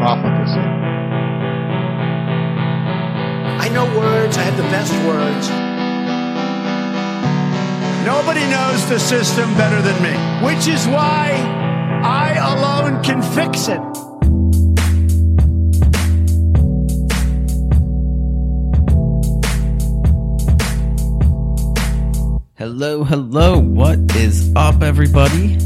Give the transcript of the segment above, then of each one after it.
profligacy. I know words, I have the best words. Nobody knows the system better than me, which is why I alone can fix it. Hello, hello. What is up, everybody?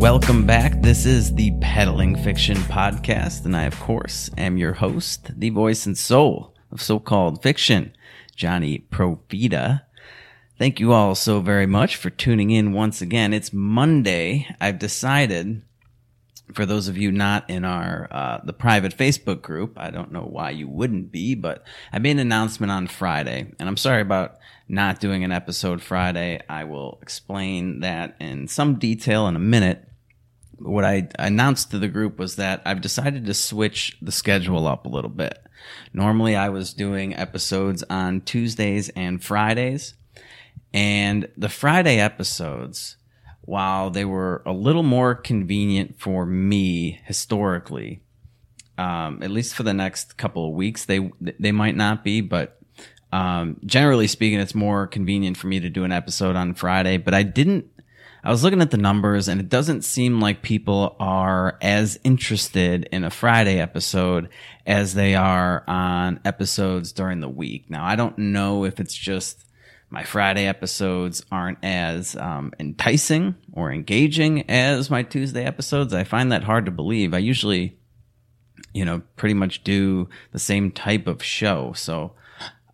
Welcome back. This is the Peddling Fiction Podcast, and I, of course, am your host, the voice and soul of so called fiction, Johnny Provita. Thank you all so very much for tuning in once again. It's Monday. I've decided, for those of you not in our uh, the private Facebook group, I don't know why you wouldn't be, but I made an announcement on Friday, and I'm sorry about not doing an episode Friday. I will explain that in some detail in a minute what I announced to the group was that I've decided to switch the schedule up a little bit. Normally I was doing episodes on Tuesdays and Fridays. And the Friday episodes, while they were a little more convenient for me historically, um, at least for the next couple of weeks, they they might not be, but um, generally speaking, it's more convenient for me to do an episode on Friday. But I didn't I was looking at the numbers and it doesn't seem like people are as interested in a Friday episode as they are on episodes during the week. Now, I don't know if it's just my Friday episodes aren't as um, enticing or engaging as my Tuesday episodes. I find that hard to believe. I usually, you know, pretty much do the same type of show. So,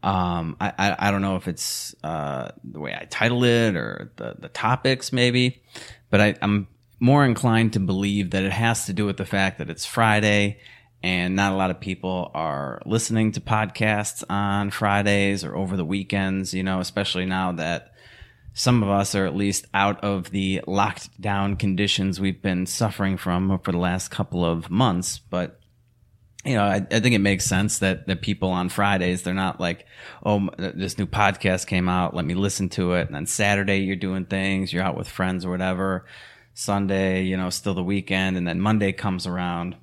um, I, I, I don't know if it's uh, the way I title it or the the topics maybe, but I, I'm more inclined to believe that it has to do with the fact that it's Friday and not a lot of people are listening to podcasts on Fridays or over the weekends. You know, especially now that some of us are at least out of the locked down conditions we've been suffering from for the last couple of months, but you know, I, I, think it makes sense that that people on Fridays they're not like, oh, this new podcast came out, let me listen to it. And then Saturday you're doing things, you're out with friends or whatever. Sunday, you know, still the weekend, and then Monday comes around,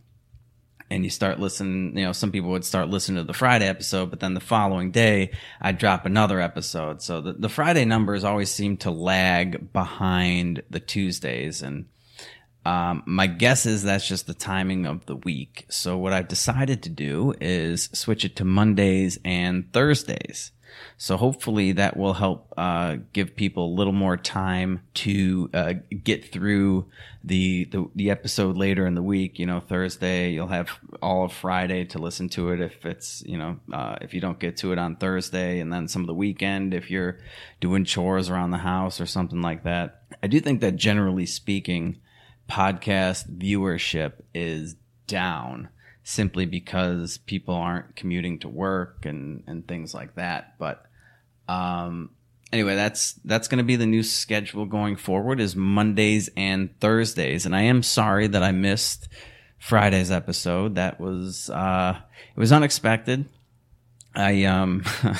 and you start listening. You know, some people would start listening to the Friday episode, but then the following day I'd drop another episode. So the the Friday numbers always seem to lag behind the Tuesdays, and um, my guess is that's just the timing of the week. So what I've decided to do is switch it to Mondays and Thursdays. So hopefully that will help uh, give people a little more time to uh, get through the, the, the episode later in the week. You know, Thursday you'll have all of Friday to listen to it if it's you know uh, if you don't get to it on Thursday, and then some of the weekend if you're doing chores around the house or something like that. I do think that generally speaking podcast viewership is down simply because people aren't commuting to work and, and things like that. But um, anyway, that's that's going to be the new schedule going forward is Mondays and Thursdays. And I am sorry that I missed Friday's episode. That was uh, it was unexpected. I um, it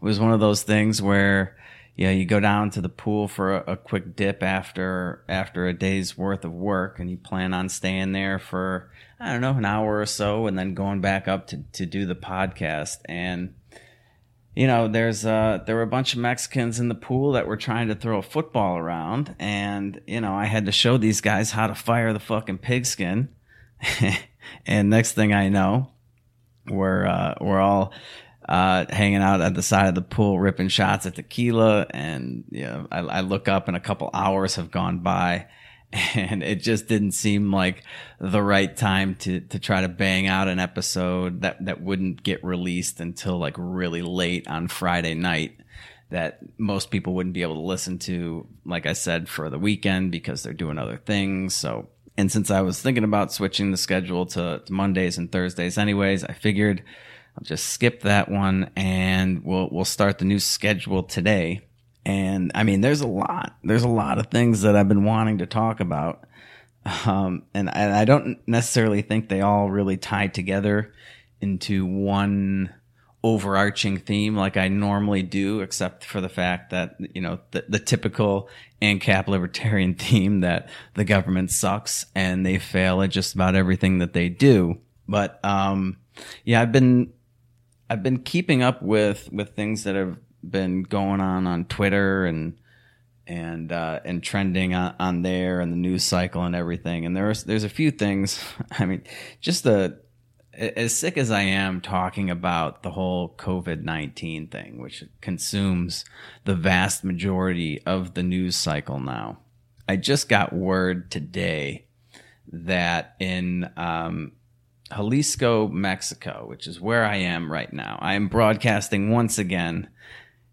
was one of those things where you know, you go down to the pool for a, a, quick dip after after a day's worth of work, and you plan on staying there for I don't know an hour or so, and then going back up to to do the podcast. And you know, there's uh there were a bunch of Mexicans in the pool that were trying to throw a football around, and you know, I had to show these guys how to fire the fucking pigskin. and next thing I know, we're uh, we're all uh, hanging out at the side of the pool, ripping shots at tequila. And, you know, I, I look up and a couple hours have gone by and it just didn't seem like the right time to, to try to bang out an episode that, that wouldn't get released until like really late on Friday night that most people wouldn't be able to listen to, like I said, for the weekend because they're doing other things. So And since I was thinking about switching the schedule to, to Mondays and Thursdays anyways, I figured I'll just skip that one and we'll we'll start the new schedule today. And I mean, there's a lot. There's a lot of things that I've been wanting to talk about. Um, and, and I don't necessarily think they all really tie together into one overarching theme like I normally do, except for the fact that, you know, the, the typical ANCAP libertarian theme that the government sucks and they fail at just about everything that they do. But, um, yeah, I've been, I've been keeping up with, with things that have been going on on Twitter and, and uh, and trending on, on there and the news cycle and everything. And there's there's a few things. I mean, just the as sick as I am talking about the whole COVID 19 thing, which consumes the vast majority of the news cycle now, I just got word today that in um, Jalisco, Mexico, which is where I am right now, I am broadcasting once again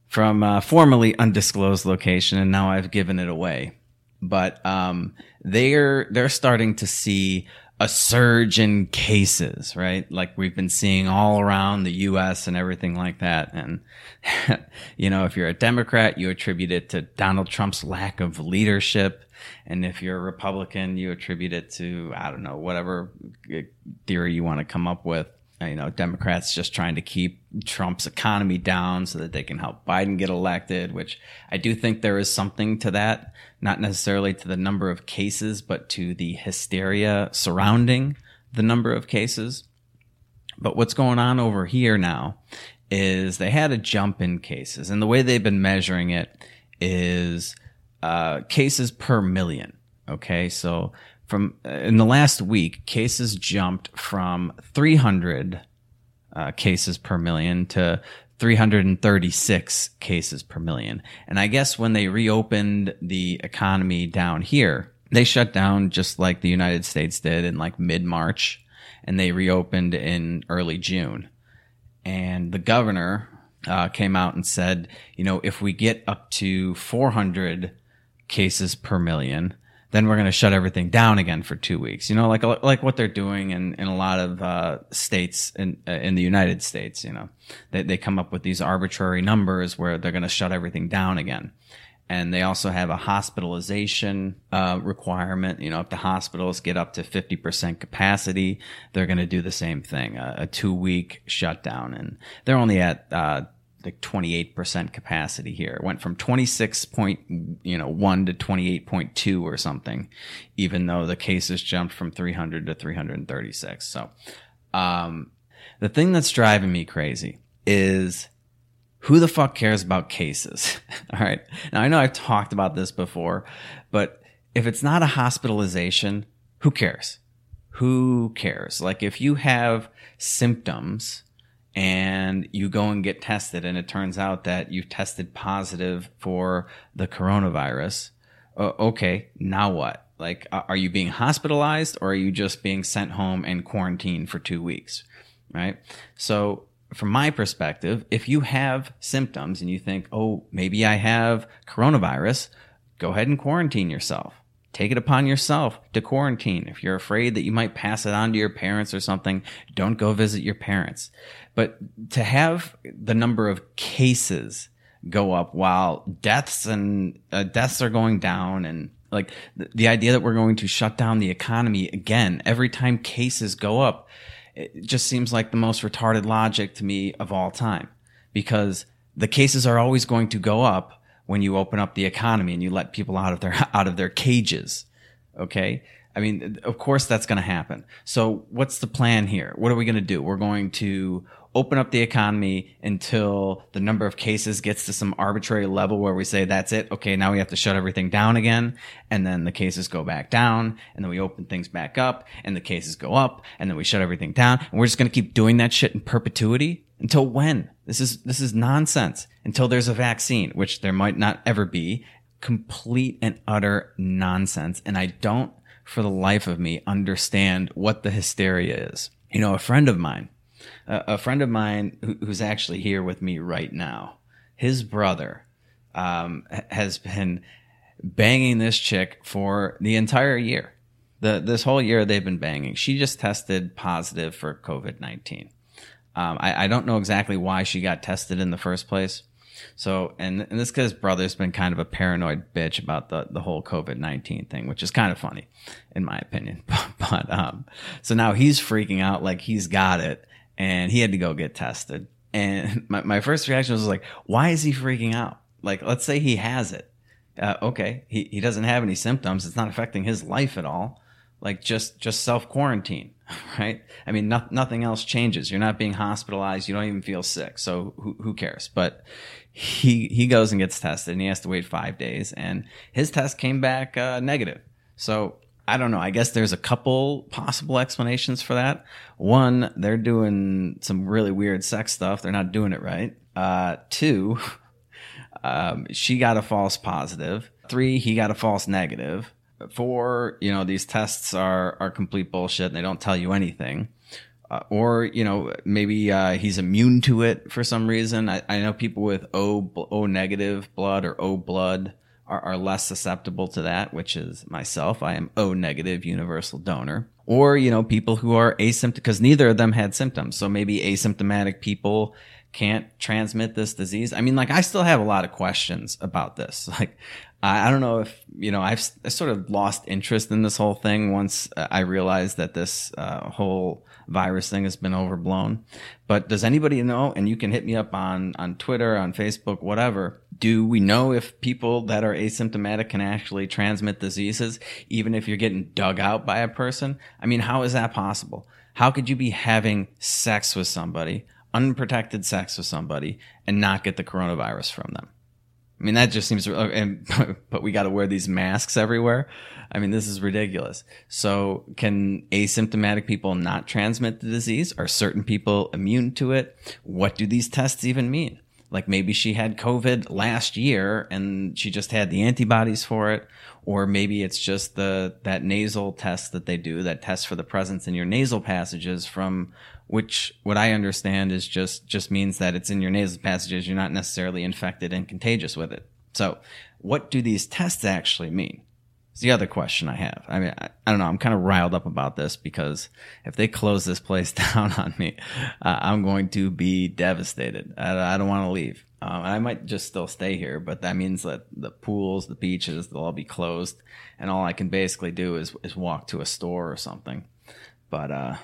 from a formerly undisclosed location, and now I've given it away. But um, they're they're starting to see a surge in cases, right? Like we've been seeing all around the US and everything like that. And, you know, if you're a Democrat, you attribute it to Donald Trump's lack of leadership. And if you're a Republican, you attribute it to, I don't know, whatever uh, theory you want to come up with. You know, Democrats just trying to keep Trump's economy down so that they can help Biden get elected, which I do think there is something to that not necessarily to the number of cases, but to the hysteria surrounding the number of cases. But what's going on over here now is they had a jump in cases, and the way they've been measuring it is uh, cases per million. Okay, so from in the last week, cases jumped from 300 uh, cases per million to 336 cases per million. And I guess when they reopened the economy down here, they shut down just like the United States did in like mid March and they reopened in early June. And the governor uh, came out and said, you know, if we get up to 400 cases per million, then we're going to shut everything down again for two weeks. You know, like like what they're doing in, in a lot of uh, states in uh, in the United States. You know, they they come up with these arbitrary numbers where they're going to shut everything down again. And they also have a hospitalization uh, requirement. You know, if the hospitals get up to 50% capacity, they're going to do the same thing, a, a two week shutdown. And they're only at uh, like 28% capacity here. It went from 26 point, you know, 1 to 28.2 or something, even though the cases jumped from 300 to 336. So, um, the thing that's driving me crazy is who the fuck cares about cases? All right. Now I know I've talked about this before, but if it's not a hospitalization, who cares? Who cares? Like if you have symptoms, and you go and get tested and it turns out that you've tested positive for the coronavirus uh, okay now what like are you being hospitalized or are you just being sent home and quarantined for two weeks right so from my perspective if you have symptoms and you think oh maybe i have coronavirus go ahead and quarantine yourself take it upon yourself to quarantine. If you're afraid that you might pass it on to your parents or something, don't go visit your parents. But to have the number of cases go up while deaths and uh, deaths are going down and like the, the idea that we're going to shut down the economy again every time cases go up, it just seems like the most retarded logic to me of all time because the cases are always going to go up when you open up the economy and you let people out of their out of their cages. Okay? I mean, of course that's going to happen. So what's the plan here? What are we going to do? We're going to open up the economy until the number of cases gets to some arbitrary level where we say that's it. Okay, now we have to shut everything down again, and then the cases go back down, and then we open things back up, and the cases go up, and then we shut everything down, and we're just going to keep doing that shit in perpetuity until when? This is this is nonsense. Until there's a vaccine, which there might not ever be, complete and utter nonsense. And I don't for the life of me understand what the hysteria is. You know, a friend of mine, a friend of mine who's actually here with me right now, his brother um, has been banging this chick for the entire year. The this whole year they've been banging. She just tested positive for COVID nineteen. Um, I, I don't know exactly why she got tested in the first place. So, and, and this guy's brother's been kind of a paranoid bitch about the, the whole COVID 19 thing, which is kind of funny, in my opinion. but, um, so now he's freaking out like he's got it and he had to go get tested. And my, my first reaction was like, why is he freaking out? Like, let's say he has it. Uh, okay. He, he doesn't have any symptoms. It's not affecting his life at all. Like just, just self quarantine, right? I mean, no, nothing else changes. You're not being hospitalized. You don't even feel sick. So who, who cares? But he he goes and gets tested and he has to wait five days and his test came back uh, negative so i don't know i guess there's a couple possible explanations for that one they're doing some really weird sex stuff they're not doing it right uh, two um, she got a false positive. three he got a false negative. negative four you know these tests are are complete bullshit and they don't tell you anything uh, or you know maybe uh, he's immune to it for some reason. I, I know people with O O negative blood or O blood are, are less susceptible to that, which is myself. I am O negative universal donor. Or you know people who are asymptomatic because neither of them had symptoms, so maybe asymptomatic people can't transmit this disease. I mean, like I still have a lot of questions about this. Like I don't know if you know I've I sort of lost interest in this whole thing once uh, I realized that this uh, whole virus thing has been overblown. But does anybody know? And you can hit me up on, on Twitter, on Facebook, whatever. Do we know if people that are asymptomatic can actually transmit diseases, even if you're getting dug out by a person? I mean, how is that possible? How could you be having sex with somebody, unprotected sex with somebody, and not get the coronavirus from them? I mean, that just seems, uh, and, but we got to wear these masks everywhere. I mean, this is ridiculous. So can asymptomatic people not transmit the disease? Are certain people immune to it? What do these tests even mean? Like maybe she had COVID last year and she just had the antibodies for it. Or maybe it's just the, that nasal test that they do, that test for the presence in your nasal passages from which what I understand is just just means that it's in your nasal passages. You're not necessarily infected and contagious with it. So, what do these tests actually mean? The other question I have. I mean, I, I, don't know. I'm kind of riled up about this because if they close this place down on me, uh, I'm going to be devastated. I, I don't want to leave. Um, I might just still stay here, but that means that the pools, the beaches, they'll all be closed, and all I can basically do is is walk to a store or something. But uh,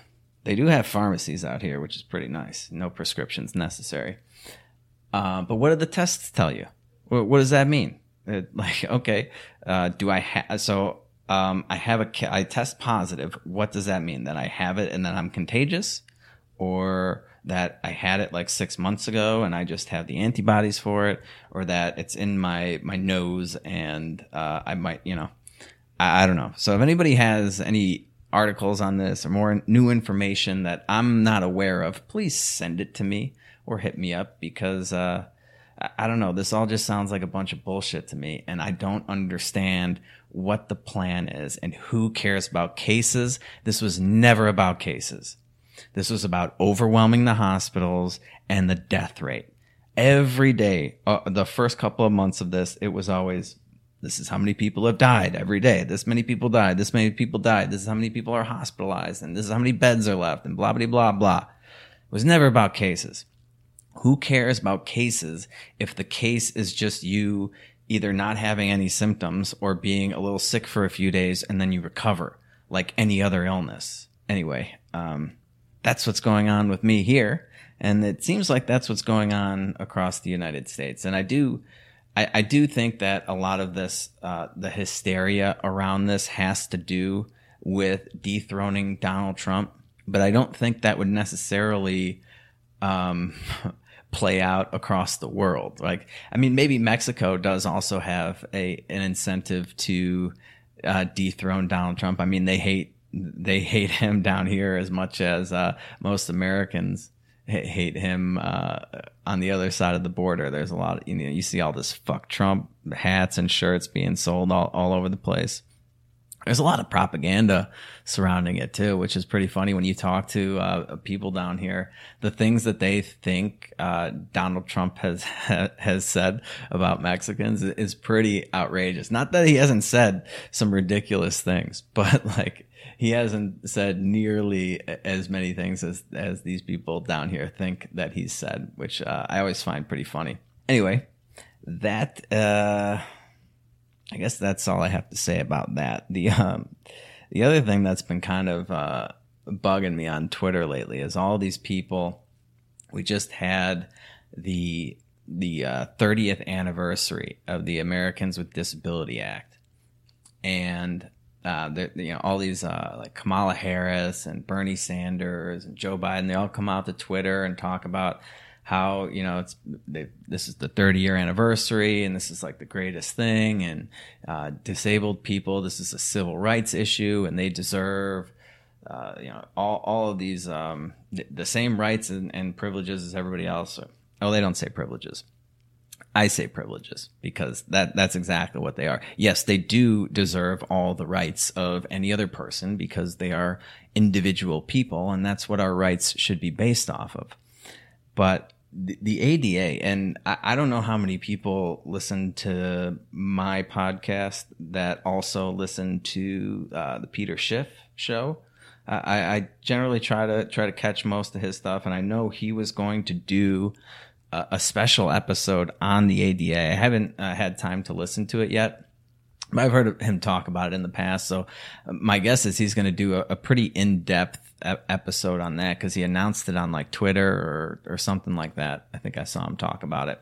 they do have pharmacies out here, which is pretty nice. No prescriptions necessary. Uh, but what do the tests tell you? What, what does that mean? It, like, okay, uh, do I have, so, um, I have a, I test positive. What does that mean? That I have it and that I'm contagious? Or that I had it like six months ago and I just have the antibodies for it? Or that it's in my, my nose and, uh, I might, you know, I, I don't know. So if anybody has any articles on this or more new information that I'm not aware of, please send it to me or hit me up because uh, I don't know. This all just sounds like a bunch of bullshit to me, and I don't understand what the plan is and who cares about cases. This was never about cases. This was about overwhelming the hospitals and the death rate. Every day, uh, the first couple of months of this, it was always this is how many people have died every day. This many people died. This many people died. This is how many people are hospitalized. And this is how many beds are left and blah, blah, blah, blah. It was never about cases. Who cares about cases if the case is just you either not having any symptoms or being a little sick for a few days and then you recover like any other illness? Anyway, um, that's what's going on with me here. And it seems like that's what's going on across the United States. And I do, I, I do think that a lot of this, uh, the hysteria around this has to do with dethroning Donald Trump, but I don't think that would necessarily um, play out across the world. Like, I mean, maybe Mexico does also have a an incentive to uh, dethrone Donald Trump. I mean, they hate they hate him down here as much as uh, most Americans hate him uh, on the other side of the border. There's a lot of, you know, you see all this fuck Trump hats and shirts being sold all, all over the place. There's a lot of propaganda surrounding it too, which is pretty funny when you talk to uh, people down here. The things that they think uh, Donald Trump has has said about Mexicans is pretty outrageous. Not that he hasn't said some ridiculous things, but like he hasn't said nearly as many things as as these people down here think that he's said, which uh, I always find pretty funny. Anyway, that uh, I guess that's all I have to say about that. The um, the other thing that's been kind of uh, bugging me on Twitter lately is all these people. We just had the the uh, 30th anniversary of the Americans with Disability Act, and uh, you know all these uh, like Kamala Harris and Bernie Sanders and Joe Biden. They all come out to Twitter and talk about how you know it's they, this is the 30 year anniversary and this is like the greatest thing and uh, disabled people this is a civil rights issue and they deserve uh, you know all, all of these um, the, the same rights and, and, privileges as everybody else oh they don't say privileges I say privileges because that that's exactly what they are. Yes, they do deserve all the rights of any other person because they are individual people and that's what our rights should be based off of. But the, ADA, and I, I, don't know how many people listen to my podcast that also listen to uh, the Peter Schiff show. I, I, generally try to try to catch most of his stuff, and I know he was going to do a, a special episode on the ADA. I haven't uh, had time to listen to it yet. I've heard him talk about it in the past, so uh, my guess is he's going to do a, a pretty in depth episode on that because he announced it on like Twitter or or something like that. I think I saw him talk about it.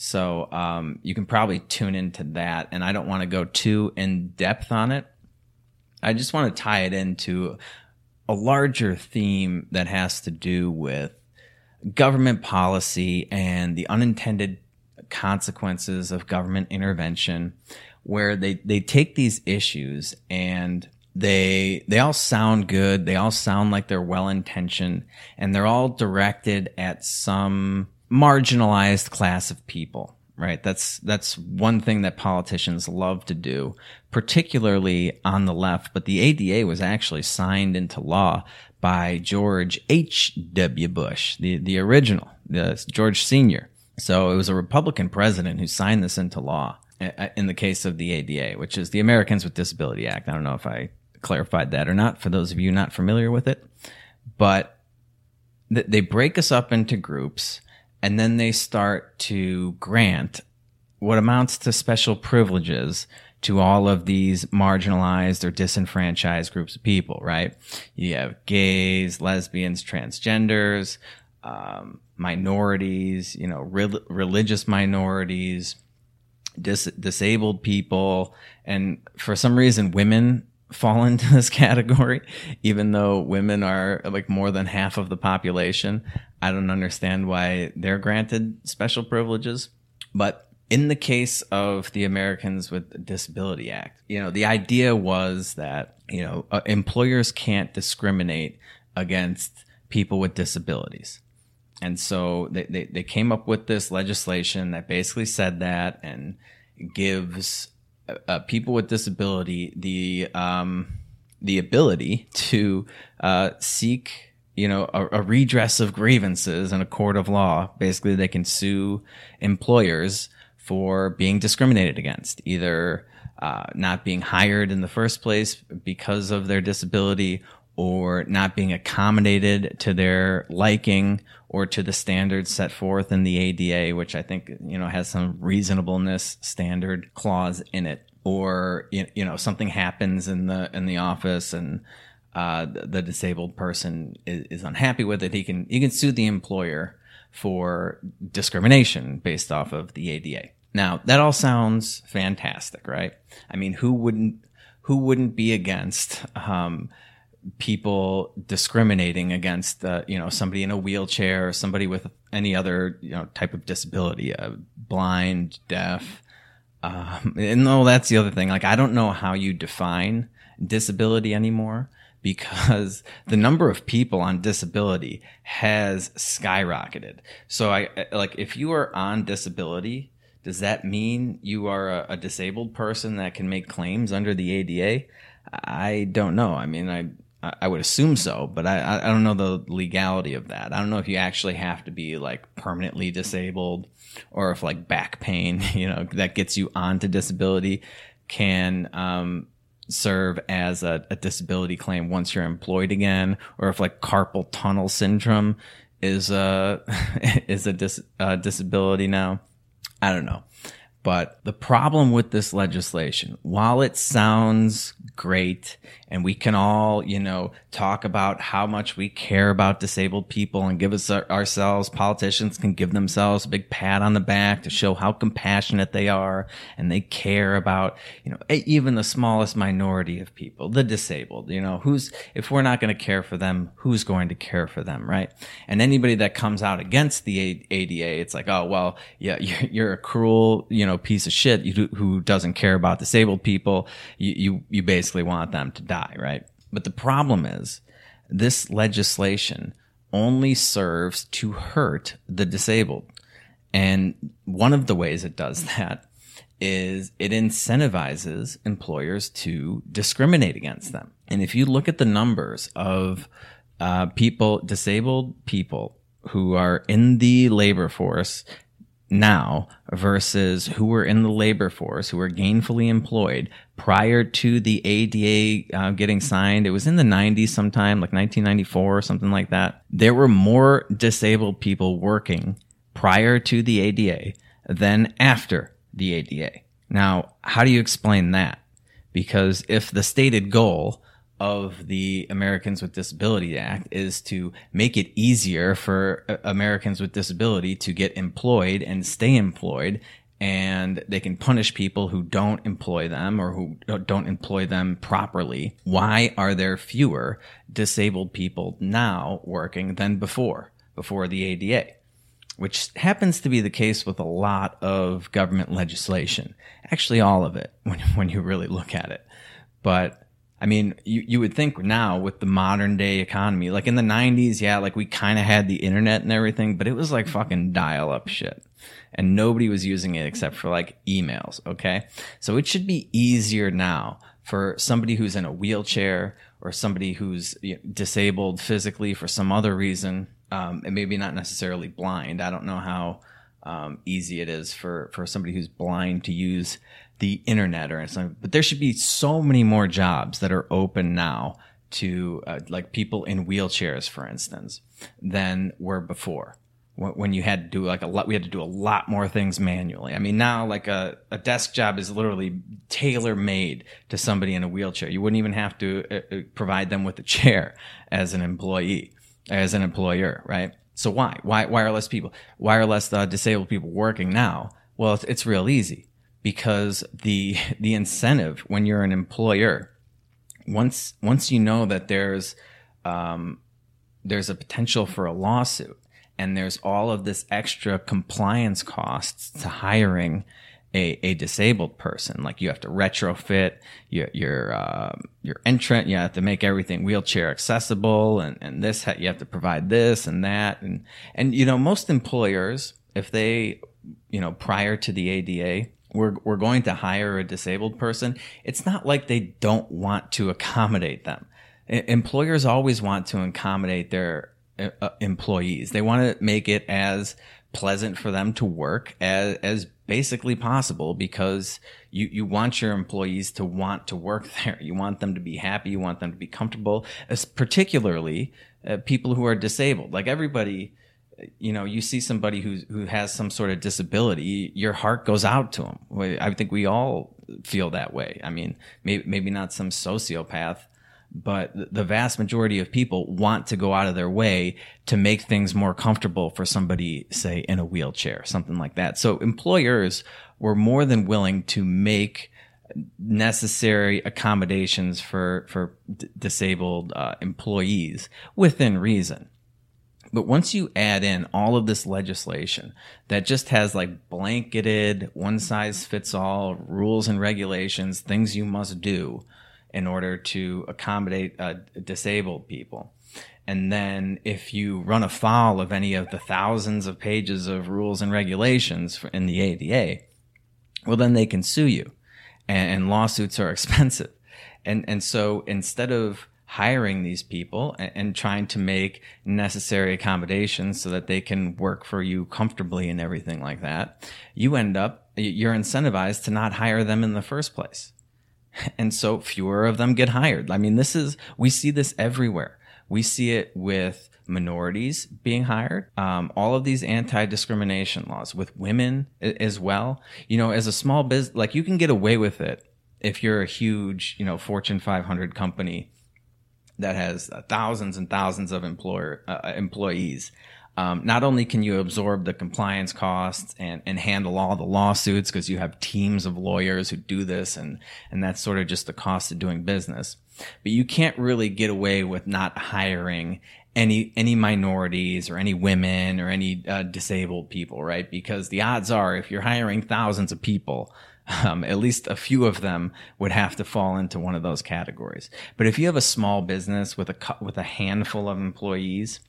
So um, you can probably tune into that. And I don't want to go too in depth on it. I just want to tie it into a larger theme that has to do with government policy and the unintended consequences of government intervention, where they, they take these issues and they they all sound good. They all sound like they're well intentioned and they're all directed at some marginalized class of people right? That's that's one thing that politicians love to do particularly on the left but the ADA was actually signed into law by George H.W. Bush the the original the George senior. So it was a republican president who signed this into law uh, in the case of the ADA which is the Americans with Disability Act. I don't know if I clarified that or not for those of you not familiar with it. But th- they break us up into groups and then they start to grant what amounts to special privileges to all of these marginalized or disenfranchised groups of people, right? You have gays, lesbians, transgenders, um, minorities, you know, re- religious minorities, dis- disabled people, and for some reason, women fall into this category, even though women are like more than half of the population. I don't understand why they're granted special privileges. But in the case of the Americans with Disability Act, you know, the idea was that, you know, uh, employers can't discriminate against people with disabilities. And so they, they, they came up with this legislation that basically said that and gives uh, people with disability the um, the ability to uh, seek you know a, a, redress of grievances in a court of law. Basically, they can sue employers for being discriminated against, either uh, not being hired in the first place because of their disability or not being accommodated to their liking or to the standards set forth in the ADA, which I think you know has some reasonableness standard clause in it, or you know something happens in the in the office and uh, the, disabled person is, is, unhappy with it, he can he can sue the employer for discrimination based off of the ADA. Now that all sounds fantastic, right? I mean, who wouldn't who wouldn't be against um, people discriminating against uh, you know somebody in a wheelchair or somebody with any other you know type of disability, uh, blind, deaf. Um, and no, that's the other thing. Like I don't know how you define disability anymore because the number of people on disability has skyrocketed. So I like if you are on disability, does that mean you are a, a disabled person that can make claims under the ADA? I don't know. I mean, I I would assume so, but I I don't know the legality of that. I don't know if you actually have to be like permanently disabled or if like back pain, you know, that gets you onto disability can um, serve as a, a, disability claim once you're employed again, or if like carpal tunnel syndrome is a is a dis, uh, disability now. I don't know. But the problem with this legislation, while it sounds great and we can all, you know, talk about how much we care about disabled people and give us our, ourselves, politicians can give themselves a big pat on the back to show how compassionate they are and they care about, you know, even the smallest minority of people, the disabled, you know, who's, if we're not going to care for them, who's going to care for them, right? And anybody that comes out against the ADA, it's like, oh, well, yeah, you're, a cruel, you know, piece of shit who doesn't care about disabled people. You, you, you basically want them to die, right? But the problem is this legislation only serves to hurt the disabled. And one of the ways it does that is it incentivizes employers to discriminate against them. And if you look at the numbers of uh, people, disabled people who are in the labor force now versus who were in the labor force, who were gainfully employed prior to the ADA uh, getting signed. It was in the 90s sometime, like 1994 or something like that. There were more disabled people working prior to the ADA than after the ADA. Now, how do you explain that? Because if the stated goal of the Americans with Disability Act is to make it easier for uh, Americans with disability to get employed and stay employed. And they can punish people who don't employ them or who don't employ them properly. Why are there fewer disabled people now working than before, before the ADA? Which happens to be the case with a lot of government legislation. Actually, all of it when, when you really look at it. But I mean, you, you would think now with the modern day economy, like in the 90s, yeah, like we kind of had the internet and everything, but it was like fucking dial up shit. And nobody was using it except for like emails, okay? So it should be easier now for somebody who's in a wheelchair or somebody who's disabled physically for some other reason, um, and maybe not necessarily blind. I don't know how um, easy it is for, for somebody who's blind to use the internet or something. But there should be so many more jobs that are open now to uh, like people in wheelchairs, for instance, than were before. When you had to do like a lot, we had to do a lot more things manually. I mean, now like a, a desk job is literally tailor made to somebody in a wheelchair. You wouldn't even have to uh, uh, provide them with a chair as an employee, as an employer, right? So why? Why, why are less people, why are less uh, disabled people working now? Well, it's, it's real easy because the the incentive when you're an employer once once you know that there's um, there's a potential for a lawsuit and there's all of this extra compliance costs to hiring a, a disabled person like you have to retrofit your your uh, your entrant you have to make everything wheelchair accessible and and this you have to provide this and that. And and you know most employers if they you know prior to the ADA we're, we're going to hire a disabled person, it's not like they don't want to accommodate them. Employers always want to accommodate their uh, employees. They want to make it as pleasant for them to work as, as basically possible because you, you want your employees to want to work there. You want them to be happy. You want them to be comfortable, as particularly uh, people who are disabled. Like everybody, you know, you see somebody who who has some sort of disability, your heart goes out to them. I think we all feel that way. I mean, maybe maybe not some sociopath, but the vast majority of people want to go out of their way to make things more comfortable for somebody, say, in a wheelchair, something like that. So employers were more than willing to make necessary accommodations for for d- disabled uh, employees within reason. But once you add in all of this legislation that just has like blanketed, one size fits all rules and regulations, things you must do in order to accommodate uh, disabled people. And then if you run afoul of any of the thousands of pages of rules and regulations in the ADA, well, then they can sue you and, and lawsuits are expensive. And, and so instead of hiring these people and, and, trying to make necessary accommodations so that they can work for you comfortably and everything like that, you end up, you're incentivized to not hire them in the first place. And so fewer of them get hired. I mean, this is, we see this everywhere. We see it with minorities being hired. Um, all of these anti-discrimination laws with women as well. You know, as a small business, like you can get away with it if you're a huge, you know, Fortune 500 company that has thousands and thousands of employer uh, employees um, not only can you absorb the compliance costs and, and handle all the lawsuits because you have teams of lawyers who do this and, and that's sort of just the cost of doing business, but you can't really get away with not hiring any any minorities or any women or any uh, disabled people, right? Because the odds are, if you're hiring thousands of people, um, at least a few of them would have to fall into one of those categories. But if you have a small business with a with a handful of employees,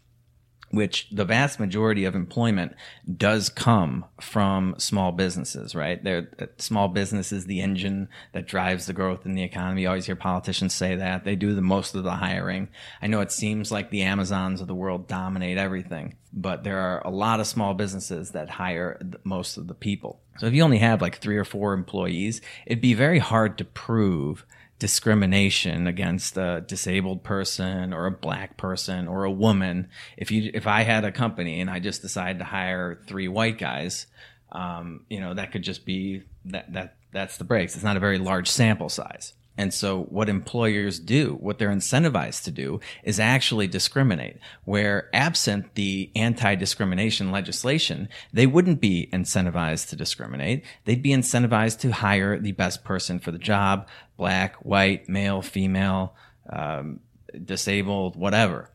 which the vast majority of employment does come from small businesses, right? They're, uh, small business is the engine that drives the growth in the economy. You always hear politicians say that. They do the most of the hiring. I know it seems like the Amazons of the world dominate everything, but there are a lot of small businesses that hire most of the people. So if you only have like three or four employees, it'd be very hard to prove discrimination against a disabled person or a black person or a woman. If you, if I had a company and I just decided to hire three white guys, um, you know, that could just be that, that, that's the breaks. It's not a very large sample size. And so what employers do, what they're incentivized to do is actually discriminate where absent the anti-discrimination legislation, they wouldn't be incentivized to discriminate. They'd be incentivized to hire the best person for the job, black, white, male, female, um, disabled, whatever.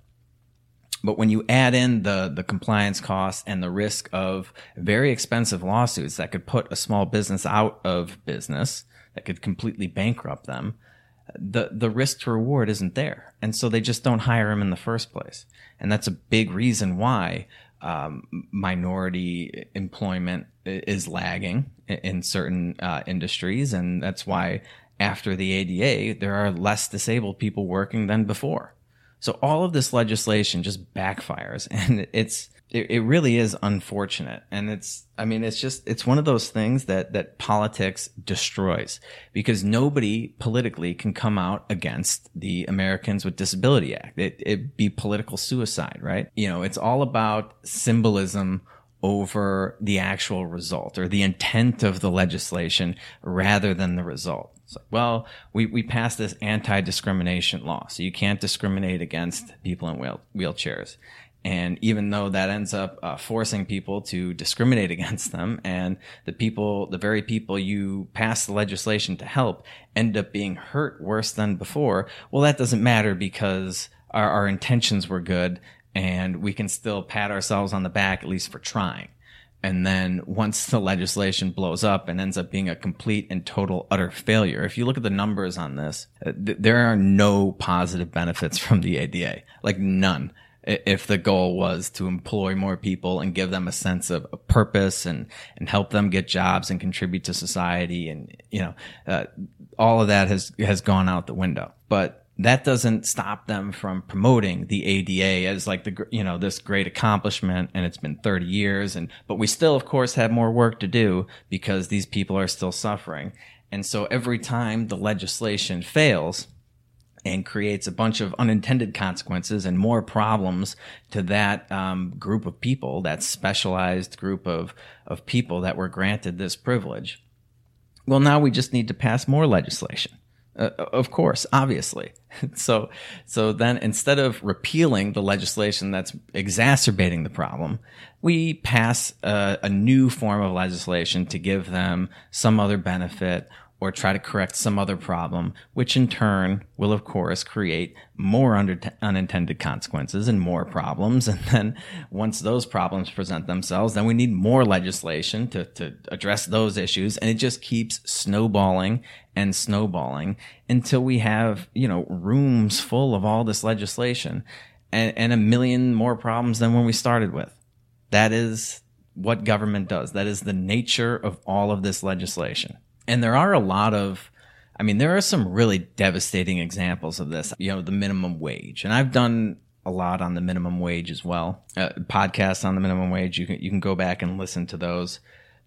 But when you add in the, the compliance costs and the risk of very expensive lawsuits that could put a small business out of business, that could completely bankrupt them, the the risk to reward isn't there, and so they just don't hire him in the first place. And that's a big reason why um, minority employment is lagging in certain uh, industries, and that's why after the ADA there are less disabled people working than before. So all of this legislation just backfires, and it's it, it really is unfortunate. And it's, I mean, it's just, it's one of those things that, that politics destroys because nobody politically can come out against the Americans with Disability Act. It, it'd be political suicide, right? You know, it's all about symbolism over the actual result or the intent of the legislation rather than the result. So, well, we, we passed this anti-discrimination law, so you can't discriminate against people in wheel, wheelchairs. And even though that ends up uh, forcing people to discriminate against them, and the people, the very people you pass the legislation to help, end up being hurt worse than before, well, that doesn't matter because our, our intentions were good, and we can still pat ourselves on the back at least for trying. And then once the legislation blows up and ends up being a complete and total utter failure, if you look at the numbers on this, uh, th- there are no positive benefits from the ADA, like none. If the goal was to employ more people and give them a sense of a purpose and and help them get jobs and contribute to society and you know uh, all of that has has gone out the window. But that doesn't stop them from promoting the ADA as like the you know this great accomplishment and it's been 30 years and but we still of course have more work to do because these people are still suffering and so every time the legislation fails and creates a bunch of unintended consequences and more problems to that um, group of people, that specialized group of, of people that were granted this privilege. Well, now we just need to pass more legislation. Uh, of course, obviously. so, so then instead of repealing the legislation that's exacerbating the problem, we pass a, a new form of legislation to give them some other benefit or try to correct some other problem, which in turn will, of course, create more unintended consequences and more problems. And then once those problems present themselves, then we need more legislation to, to address those issues. And it just keeps snowballing and snowballing until we have, you know, rooms full of all this legislation and, and a million more problems than when we started with. That is what government does. That is the nature of all of this legislation and there are a lot of I mean, there are some really devastating examples of this. You know, the minimum wage, and I've done a lot on the minimum wage as well. Uh, podcasts on the minimum wage. You can you can go back and listen to those.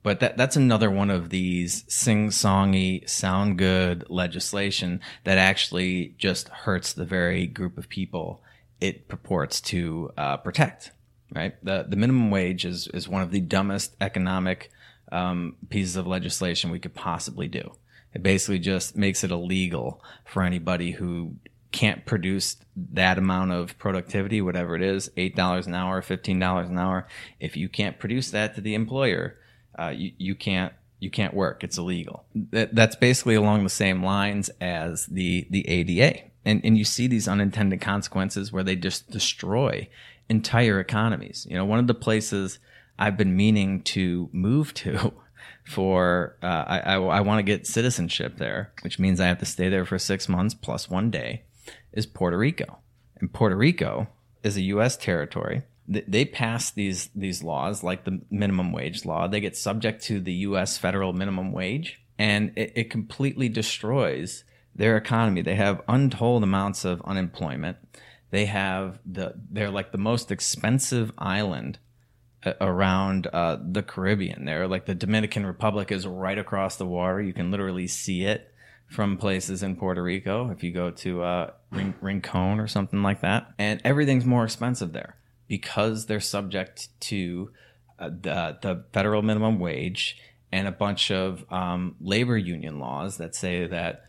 But that that's another one of these sing-songy, sound good legislation that actually just hurts the very group of people it purports to uh, protect. Right. The the minimum wage is is one of the dumbest economic um, pieces of legislation we could possibly do. It basically just makes it illegal for anybody who can't produce that amount of productivity, whatever it is, eight dollars an hour, fifteen dollars an hour. If you can't produce that to the employer, uh, you you can't you can't work. It's illegal. That, that's basically along the same lines as the the ADA, and and you see these unintended consequences where they just destroy entire economies. You know, one of the places I've been meaning to move to for uh, I, I, I want to get citizenship there, which means I have to stay there for six months plus one day, is Puerto Rico. And Puerto Rico is a U.S. territory. They pass these these laws like the minimum wage law. They get subject to the U.S. federal minimum wage, and it, it completely destroys their economy. They have untold amounts of unemployment. They have the they're like the most expensive island around uh, the Caribbean. There, like the Dominican Republic is right across the water. You can literally see it from places in Puerto Rico if you go to uh, Rin- Rincon or something like that. And everything's more expensive there because they're subject to uh, the the federal minimum wage and a bunch of um, labor union laws that say that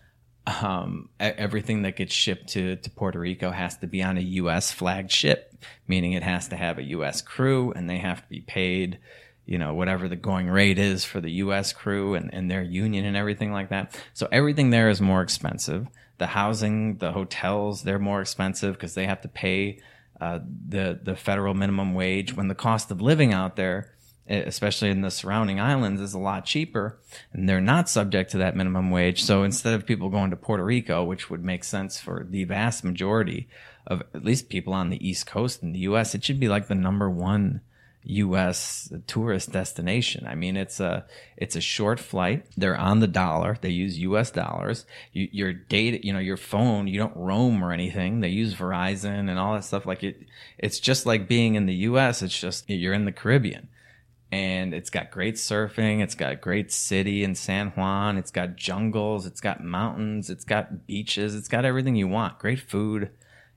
um, everything that gets shipped to, to Puerto Rico has to be on a U.S. flagged ship, meaning it has to have a U.S. crew and they have to be paid, you know, whatever the going rate is for the U.S. crew and, and their union and everything like that. So everything there is more expensive. The housing, the hotels, they're more expensive because they have to pay uh, the the federal minimum wage when the cost of living out there especially in the surrounding islands, is a lot cheaper, and they're not subject to that minimum wage. So instead of people going to Puerto Rico, which would make sense for the vast majority of at least people on the East Coast in the U.S., it should be like the number one U.S. tourist destination. I mean, it's a it's a short flight. They're on the dollar. They use U.S. dollars. You, your data, you know, your phone. You don't roam or anything. They use Verizon and all that stuff. Like it, it's just like being in the U.S. It's just you're in the Caribbean and it's got great surfing. It's got a great city in San Juan. It's got jungles. It's got mountains. It's got beaches. It's got everything you want. Great food,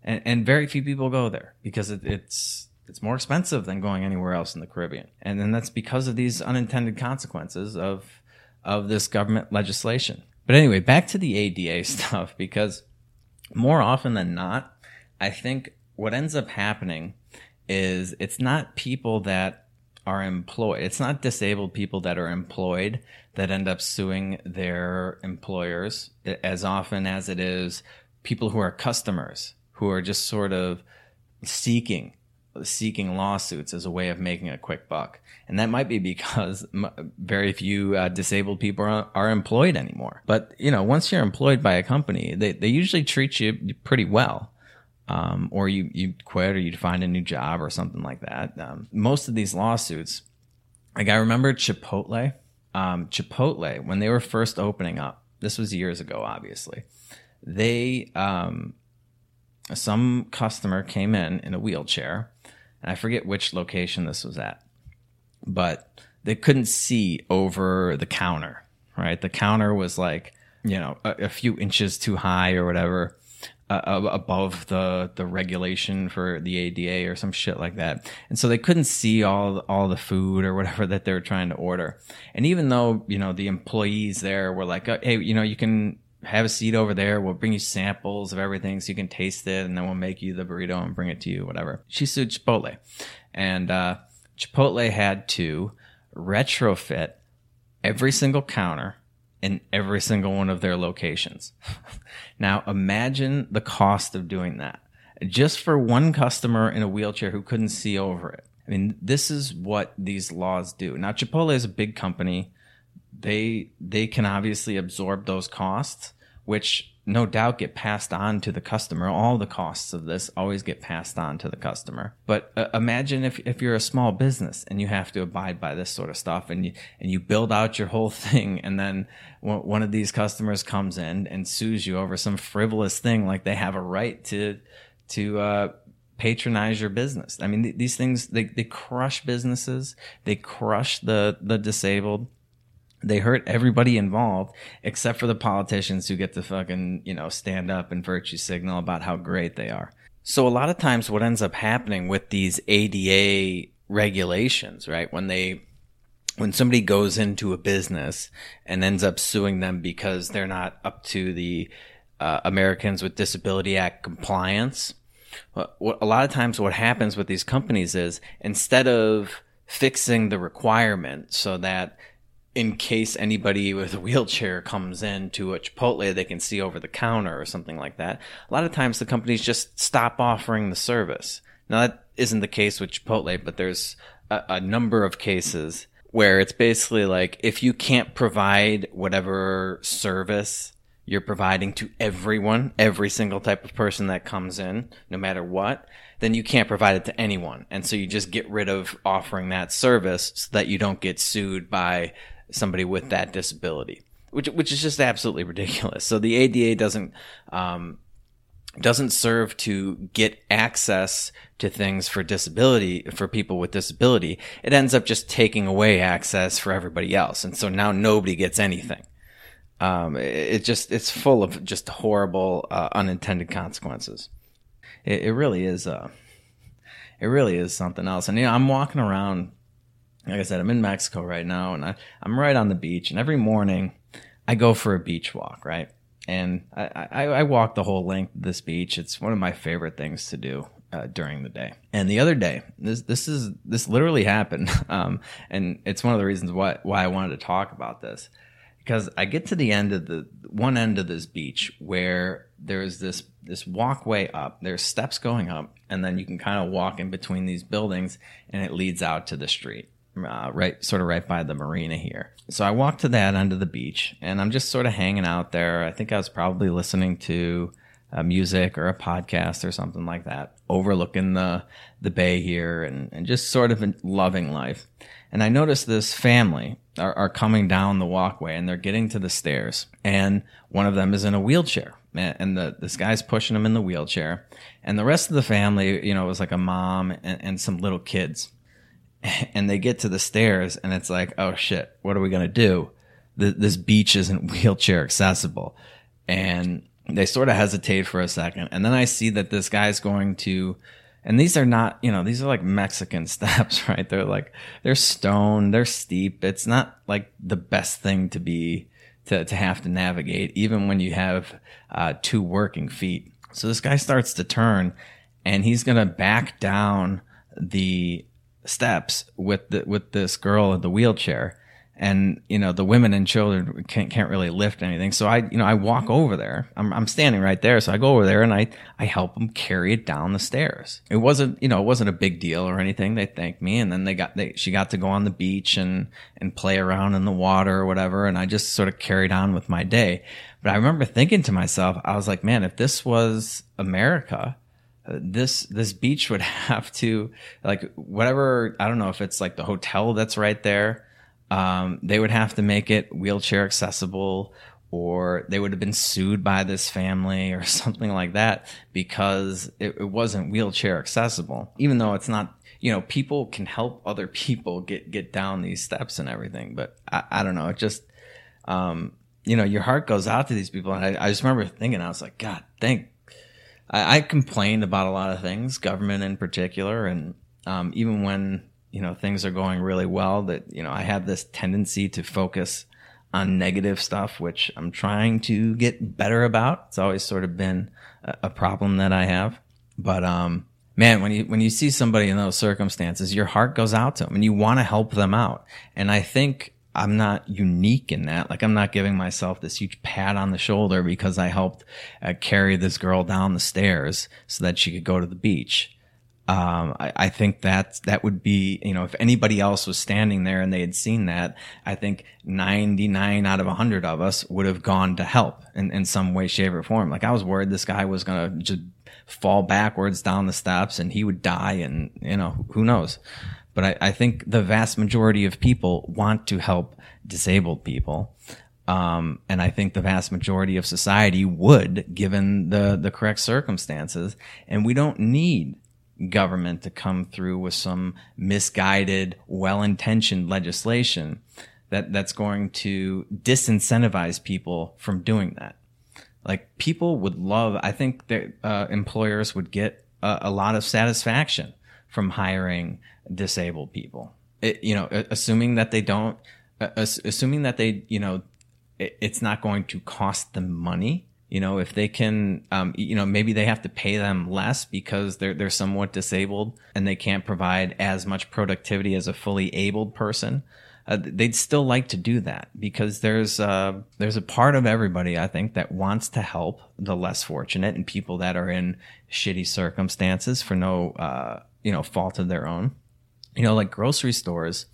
and, and very few people go there because it, it's it's more expensive than going anywhere else in the Caribbean. And then that's because of these unintended consequences of of this government legislation. But anyway, back to the ADA stuff because more often than not, I think what ends up happening is it's not people that are employed. It's not disabled people that are employed that end up suing their employers as often as it is people who are customers who are just sort of seeking seeking lawsuits as a way of making a quick buck. And that might be because very few uh, disabled people are, are, employed anymore. But, you know, once you're employed by a company, they, they usually treat you pretty well um, or you you quit or you find a new job or something like that. Um, most of these lawsuits, like I remember Chipotle, um, Chipotle when they were first opening up. This was years ago, obviously. They um, some customer came in in a wheelchair, and I forget which location this was at, but they couldn't see over the counter. Right, the counter was like you know a, a few inches too high or whatever uh, above the the regulation for the ADA or some shit like that. And so they couldn't see all all the food or whatever that they were trying to order. And even though, you know, the employees there were like, "Hey, you know, you can have a seat over there. We'll bring you samples of everything so you can taste it and then we'll make you the burrito and bring it to you, whatever." She sued Chipotle. And uh, Chipotle had to retrofit every single counter in every single one of their locations. now imagine the cost of doing that just for one customer in a wheelchair who couldn't see over it. I mean, this is what these laws do. Now Chipotle is a big company. They they can obviously absorb those costs, which no doubt get passed on to the customer. All the costs of this always get passed on to the customer. But uh, imagine if, if you're a small business and you have to abide by this sort of stuff and you, and you build out your whole thing and then one of these customers comes in and sues you over some frivolous thing like they have a right to, to, uh, patronize your business. I mean, th- these things, they, they crush businesses. They crush the, the disabled they hurt everybody involved except for the politicians who get to fucking, you know, stand up and virtue signal about how great they are. So a lot of times what ends up happening with these ADA regulations, right? When they when somebody goes into a business and ends up suing them because they're not up to the uh, Americans with Disability Act compliance, what, what, a lot of times what happens with these companies is instead of fixing the requirement so that in case anybody with a wheelchair comes in to a Chipotle, they can see over the counter or something like that. A lot of times the companies just stop offering the service. Now that isn't the case with Chipotle, but there's a, a number of cases where it's basically like if you can't provide whatever service you're providing to everyone, every single type of person that comes in, no matter what, then you can't provide it to anyone. And so you just get rid of offering that service so that you don't get sued by somebody with that disability, which which is just absolutely ridiculous. So the ADA doesn't um, doesn't serve to get access to things for disability for people with disability. It ends up just taking away access for everybody else, and so now nobody gets anything. Um, it, it, just it's full of just horrible uh, unintended consequences. It, it really is. Uh, it really is something else. And you know, I'm walking around like I said, I'm in Mexico right now, and I, I'm right on the beach. And every morning, I go for a beach walk, right? And I, I, I walk the whole length of this beach. It's one of my favorite things to do uh, during the day. And the other day, this this is this literally happened, um, and it's one of the reasons why why I wanted to talk about this because I get to the end of the one end of this beach where there's this this walkway up. There's steps going up, and then you can kind of walk in between these buildings, and it leads out to the street uh, right, sort of right by the marina here. So I walked to that end of the beach, and I'm just sort of hanging out there. I think I was probably listening to uh, music or a podcast or something like that, overlooking the the bay here, and, and just sort of loving life. And I noticed this family are, are coming down the walkway, and they're getting to the stairs, and one of them is in a wheelchair and the this guy's pushing him in the wheelchair and the rest of the family you know was like a mom and, and some little kids and they get to the stairs and it's like, oh shit, what are we going to do? this beach isn't wheelchair accessible. And they sort of hesitate for a second. And then I see that this guy's going to, and these are not, you know, these are like Mexican steps, right? They're like, they're stone, they're steep. It's not like the best thing to be, to, to have to navigate, even when you have uh, two working feet. So this guy starts to turn and he's going to back down the steps with the, with this girl in the wheelchair. And you know the women and children can't can't really lift anything. So i you know i walk over there. I'm i'm standing right there. So i go over there and i i help them carry it down the stairs. It wasn't you know it wasn't a big deal or anything. They thanked me and then they got they she got to go on the beach and and play around in the water or whatever. And i just sort of carried on with my day. But i remember thinking to myself i was like man if this was america this this beach would have to like whatever I don't know if it's like the hotel that's right there. Um, they would have to make it wheelchair accessible, or they would have been sued by this family or something like that because it, it wasn't wheelchair accessible. Even though it's not, you know, people can help other people get get down these steps and everything. But I, I don't know. It just, um, you know, your heart goes out to these people, and I, I just remember thinking, I was like, God, thank I, I complained about a lot of things, government in particular, and um, even when you know things are going really well, that you know I have this tendency to focus on negative stuff, which I'm trying to get better about. It's always sort of been a, a problem that I have, but um, man, when you when you see somebody in those circumstances, your heart goes out to them, and you want to help them out. And I think I'm not unique in that. Like I'm not giving myself this huge pat on the shoulder because I helped uh, carry this girl down the stairs so that she could go to the beach. Um, I, I, think that that would be, you know, if anybody else was standing there and they had seen that, I think 99 out of 100 of us would have gone to help in, in some way, shape, or form. Like I was worried this guy was going to just fall backwards down the steps and he would die and, you know, who knows. But I, I think the vast majority of people want to help disabled people. Um, and I think the vast majority of society would, given the, the correct circumstances. And we don't need government to come through with some misguided, well-intentioned legislation that, that's going to disincentivize people from doing that. Like people would love, I think that uh, employers would get a, a lot of satisfaction from hiring disabled people. It, you know, assuming that they don't, assuming that they, you know, it's not going to cost them money. You know, if they can, um, you know, maybe they have to pay them less because they're they're somewhat disabled and they can't provide as much productivity as a fully abled person. Uh, they'd still like to do that because there's uh, there's a part of everybody I think that wants to help the less fortunate and people that are in shitty circumstances for no uh, you know fault of their own. You know, like grocery stores.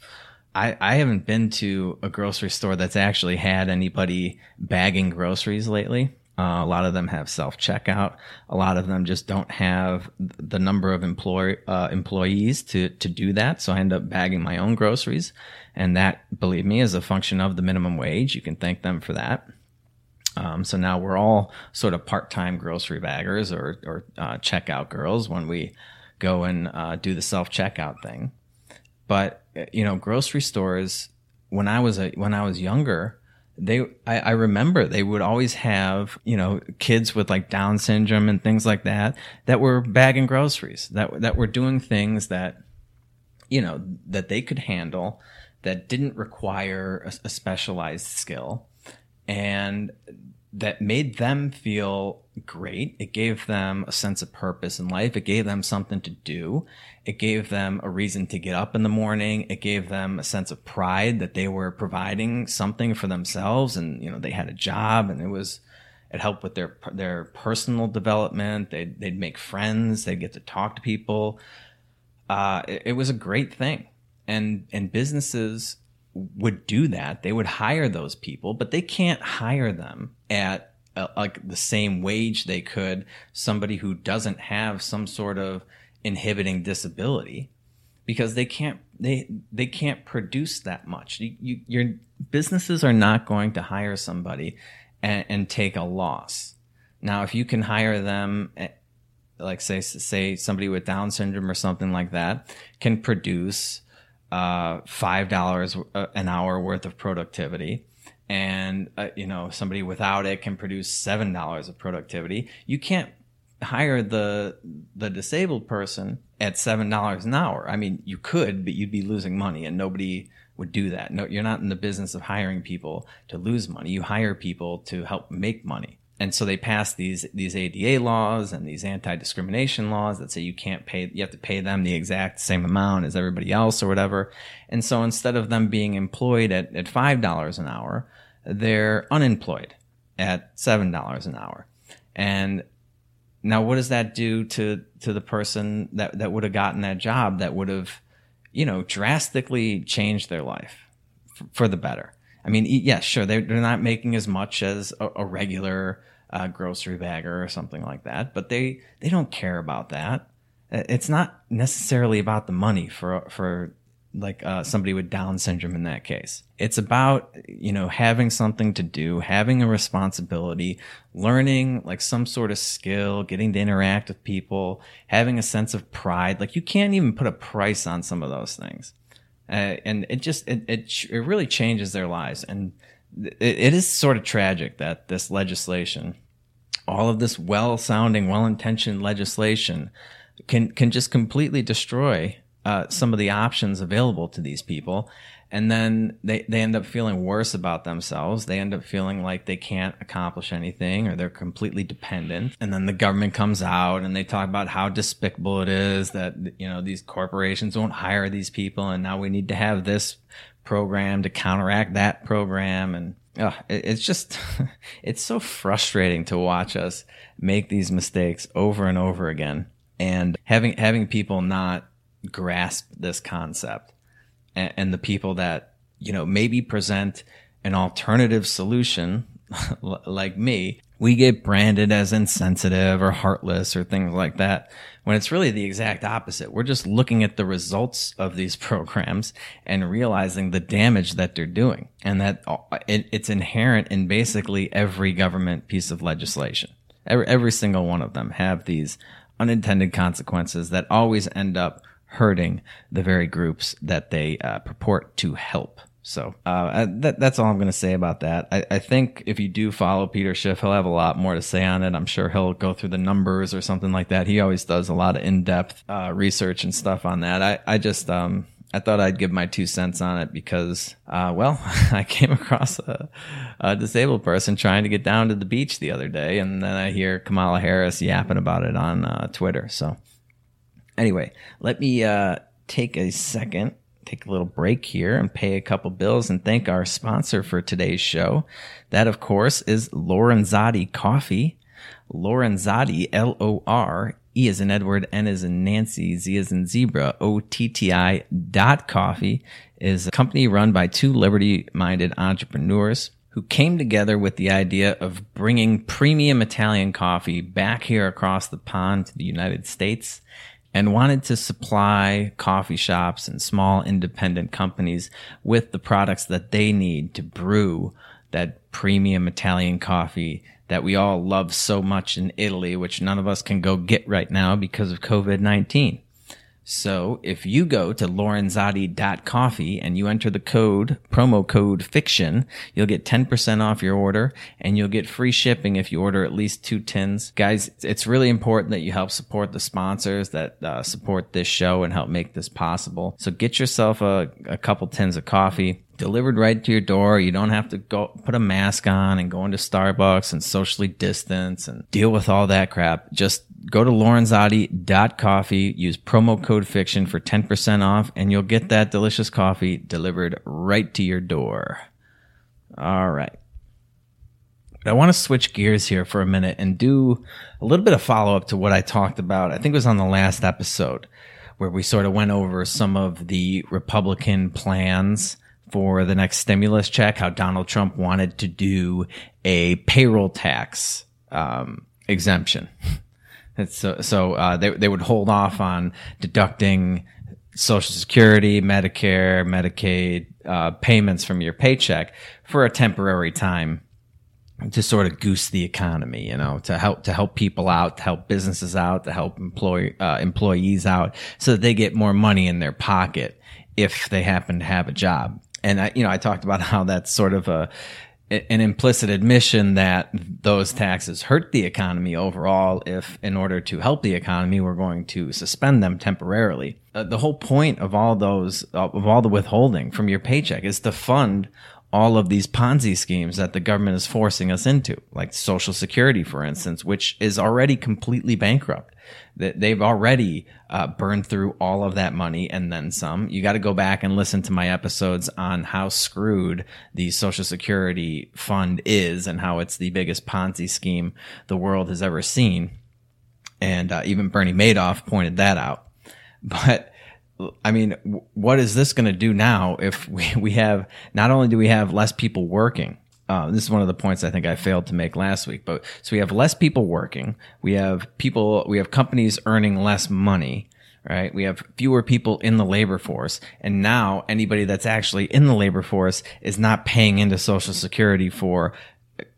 I, I haven't been to a grocery store that's actually had anybody bagging groceries lately. Uh, a lot of them have self checkout. A lot of them just don't have the number of employ, uh, employees to, to do that. So I end up bagging my own groceries. And that, believe me, is a function of the minimum wage. You can thank them for that. Um, so now we're all sort of part time grocery baggers or, or uh, checkout girls when we go and uh, do the self checkout thing. But you know, grocery stores when I was a when I was younger, they I, I, remember they would always have you know kids with like Down syndrome and things like that that were bagging groceries that that were doing things that you know that they could handle that didn't require a, a specialized skill and that made them feel great. It gave them a sense of purpose in life. It gave them something to do. It gave them a reason to get up in the morning. It gave them a sense of pride that they were providing something for themselves and, you know, they had a job and it was, it helped with their, their personal development. They'd, they'd make friends. They'd get to talk to people. Uh, it, it was a great thing. And, and businesses would do that. They would hire those people, but they can't hire them at uh, like the same wage they could somebody who doesn't have some sort of inhibiting disability because they can't they they can't produce that much. You, you, your businesses are not going to hire somebody and, and take a loss. Now, if you can hire them eh, like say say somebody with Down syndrome or something like that can produce uh, five dollars an hour worth of productivity and uh, you know somebody without it can produce seven dollars of productivity. You can't hire the the disabled person at seven dollars an hour. I mean you could but you'd be losing money and nobody would do that. No you're not in the business of hiring people to lose money. You hire people to help make money. And so they passed these these ADA laws and these anti-discrimination laws that say you can't pay you have to pay them the exact same amount as everybody else or whatever. And so instead of them being employed at, at five dollars an hour, they're unemployed at seven dollars an hour. And now what does that do to to the person that, that would have gotten that job that would have, you know, drastically changed their life for, for the better? I mean, yes, yeah, sure, they're, they're not making as much as a, a regular uh, grocery bagger or something like that, but they they don't care about that. It's not necessarily about the money for for like uh, somebody with Down syndrome in that case. It's about you know having something to do, having a responsibility, learning like some sort of skill, getting to interact with people, having a sense of pride. Like you can't even put a price on some of those things. Uh, and it just it, it, it really changes their lives and it, it is sort of tragic that this legislation all of this well-sounding well-intentioned legislation can can just completely destroy uh, some of the options available to these people and then they, they end up feeling worse about themselves. They end up feeling like they can't accomplish anything or they're completely dependent. And then the government comes out and they talk about how despicable it is that, you know, these corporations won't hire these people. And now we need to have this program to counteract that program. And uh, it, it's just, it's so frustrating to watch us make these mistakes over and over again. And having having people not grasp this concept and, and the people that, you know, maybe present an alternative solution like me, we get branded as insensitive or heartless or things like that when it's really the exact opposite. We're just looking at the results of these programs and realizing the damage that they're doing and that uh, it, it's inherent in basically every government piece of legislation. Every, every single one of them have these unintended consequences that always end up hurting the very groups that they uh, purport to help. So uh, that, that's all I'm going to say about that. I, I, think if you do follow Peter Schiff, he'll have a lot more to say on it. I'm sure he'll go through the numbers or something like that. He always does a lot of in-depth uh, research and stuff on that. I, I just um, I thought I'd give my two cents on it because, uh, well, I came across a, a, disabled person trying to get down to the beach the other day, and then I hear Kamala Harris yapping about it on uh, Twitter. So, anyway, let me uh, take a second take a little break here and pay a couple bills and thank our sponsor for today's show. That, of course, is Lorenzotti Coffee. Lorenzotti, L O R E is in Edward, N is in Nancy, Z is in Zebra, O T T I dot coffee is a company run by two liberty minded entrepreneurs who came together with the idea of bringing premium Italian coffee back here across the pond to the United States and wanted to supply coffee shops and small independent companies with the products that they need to brew that premium Italian coffee that we all love so much in Italy, which none of us can go get right now because of COVID 19. So if you go to lorenzotti.coffee and you enter the code, promo code fiction, you'll get 10% off your order and you'll get free shipping if you order at least two tins. Guys, it's really important that you help support the sponsors that uh, support this show and help make this possible. So get yourself a, a couple tins of coffee delivered right to your door. You don't have to go put a mask on and go into Starbucks and socially distance and deal with all that crap. Just go to lorenzotti.coffee, use promo code fiction for 10% off, and you'll get that delicious coffee delivered right to your door. All right. But I want to switch gears here for a minute and do a little bit of follow up to what I talked about. I think it was on the last episode where we sort of went over some of the Republican plans for the next stimulus check, how Donald Trump wanted to do a payroll tax um, exemption. so so uh, they they would hold off on deducting Social Security, Medicare, Medicaid uh, payments from your paycheck for a temporary time to sort of goose the economy, you know, to help to help people out, to help businesses out, to help employ uh, employees out, so that they get more money in their pocket if they happen to have a job and I, you know, I talked about how that's sort of a an implicit admission that those taxes hurt the economy overall if in order to help the economy we're going to suspend them temporarily. Uh, the whole point of all those of all the withholding from your paycheck is to fund all of these ponzi schemes that the government is forcing us into like social security for instance which is already completely bankrupt that they've already uh, burned through all of that money and then some. You got to go back and listen to my episodes on how screwed the Social Security fund is and how it's the biggest Ponzi scheme the world has ever seen. And uh, even Bernie Madoff pointed that out. But I mean, what is this going to do now if we, we have not only do we have less people working, uh, this is one of the points I think I failed to make last week. But so we have less people working. We have people, we have companies earning less money, right? We have fewer people in the labor force. And now anybody that's actually in the labor force is not paying into social security for,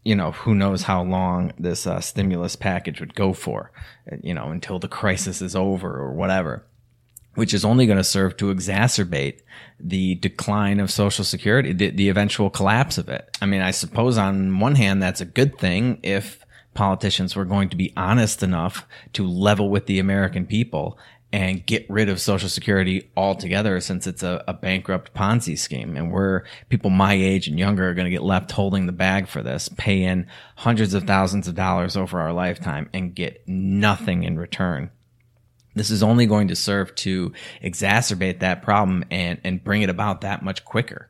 you know, who knows how long this uh, stimulus package would go for, you know, until the crisis is over or whatever which is only going to serve to exacerbate the decline of Social Security, the, the eventual collapse of it. I mean, I suppose on one hand, that's a good thing if politicians were going to be honest enough to level with the American people and get rid of Social Security altogether since it's a, a, bankrupt Ponzi scheme. And we're people my age and younger are going to get left holding the bag for this, pay in hundreds of thousands of dollars over our lifetime and get nothing in return. This is only going to serve to exacerbate that problem and, and bring it about that much quicker.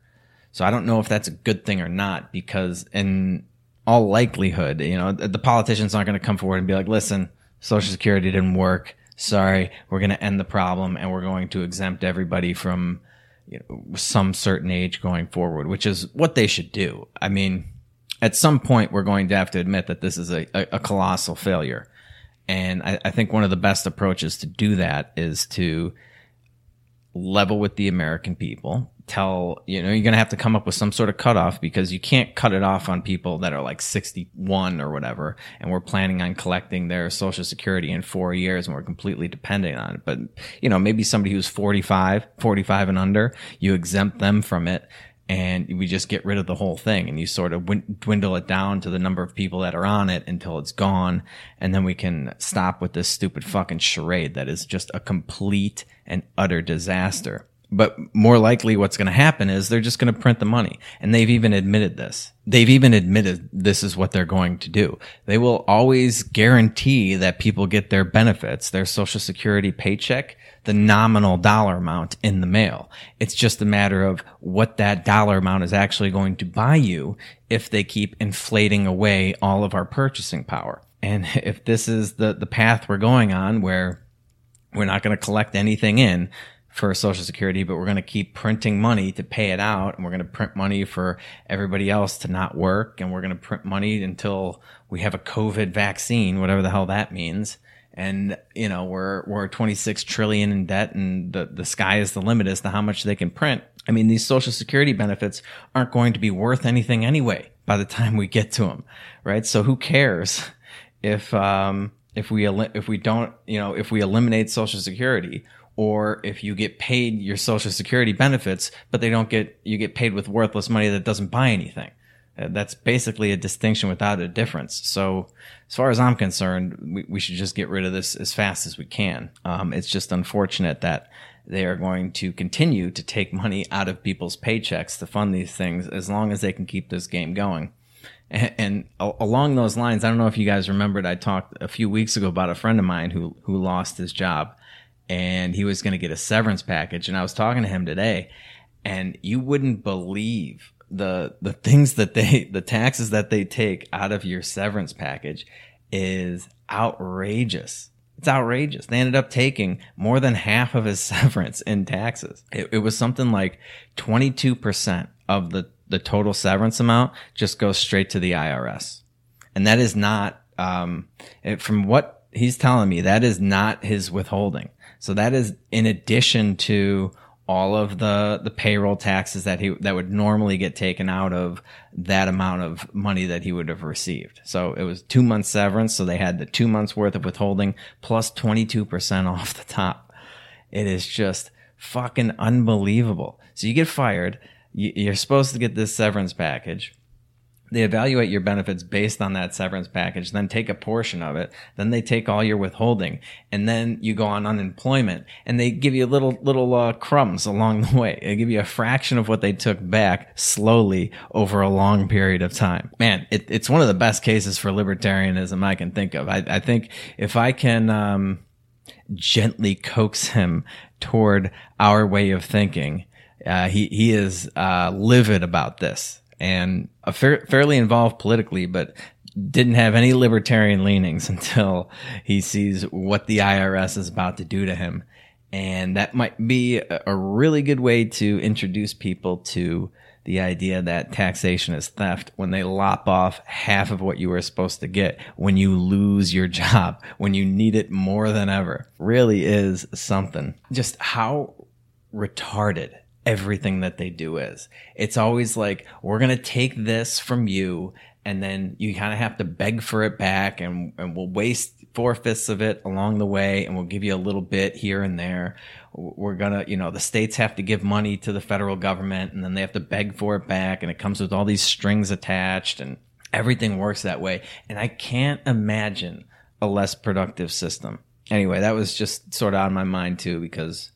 So I don't know if that's a good thing or not because in all likelihood, you know, the politicians aren't going to come forward and be like, listen, Social Security didn't work. sorry, we're going to end the problem and we're going to exempt everybody from you know, some certain age going forward, which is what they should do. I mean, at some point, we're going to have to admit that this is a, a, a colossal failure. And I, I think one of the best approaches to do that is to level with the American people. Tell, you know, you're going to have to come up with some sort of cutoff because you can't cut it off on people that are like 61 or whatever. And we're planning on collecting their social security in four years and we're completely dependent on it. But, you know, maybe somebody who's 45, 45 and under, you exempt them from it and we just get rid of the whole thing and you sort of dwindle it down to the number of people that are on it until it's gone and then we can stop with this stupid fucking charade that is just a complete and utter disaster but more likely what's going to happen is they're just going to print the money and they've even admitted this they've even admitted this is what they're going to do they will always guarantee that people get their benefits their social security paycheck the nominal dollar amount in the mail. It's just a matter of what that dollar amount is actually going to buy you if they keep inflating away all of our purchasing power. And if this is the, the path we're going on where we're not going to collect anything in for social security, but we're going to keep printing money to pay it out. And we're going to print money for everybody else to not work. And we're going to print money until we have a COVID vaccine, whatever the hell that means and you know we're we're 26 trillion in debt and the the sky is the limit as to how much they can print i mean these social security benefits aren't going to be worth anything anyway by the time we get to them right so who cares if um if we if we don't you know if we eliminate social security or if you get paid your social security benefits but they don't get you get paid with worthless money that doesn't buy anything uh, that's basically a distinction without a difference. So, as far as I'm concerned, we, we should just get rid of this as fast as we can. Um, it's just unfortunate that they are going to continue to take money out of people's paychecks to fund these things as long as they can keep this game going. And, and along those lines, I don't know if you guys remembered, I talked a few weeks ago about a friend of mine who who lost his job, and he was going to get a severance package. And I was talking to him today, and you wouldn't believe the the things that they the taxes that they take out of your severance package is outrageous. It's outrageous. They ended up taking more than half of his severance in taxes. It, it was something like 22% of the, the total severance amount just goes straight to the IRS. And that is not, um, it, from what he's telling me, that is not his withholding. So that is in addition to all of the the payroll taxes that he that would normally get taken out of that amount of money that he would have received. So it was two months severance. So they had the two months worth of withholding plus 22% off the top. It is just fucking unbelievable. So you get fired. You're supposed to get this severance package they evaluate your benefits based on that severance package, then take a portion of it, then they take all your withholding, and then you go on unemployment, and they give you little little uh, crumbs along the way. They give you a fraction of what they took back slowly over a long period of time. Man, it, it's one of the best cases for libertarianism I can think of. I, I think if I can um, gently coax him toward our way of thinking, uh, he he is uh, livid about this and fa- fairly involved politically, but didn't have any libertarian leanings until he sees what the IRS is about to do to him. And that might be a, a really good way to introduce people to the idea that taxation is theft when they lop off half of what you were supposed to get when you lose your job, when you need it more than ever. Really is something. Just how retarded everything that they do is. It's always like, we're going to take this from you and then you kind of have to beg for it back and, and we'll waste four fifths of it along the way and we'll give you a little bit here and there. We're going to, you know, the states have to give money to the federal government and then they have to beg for it back and it comes with all these strings attached and everything works that way. And I can't imagine a less productive system. Anyway, that was just sort of on my mind too because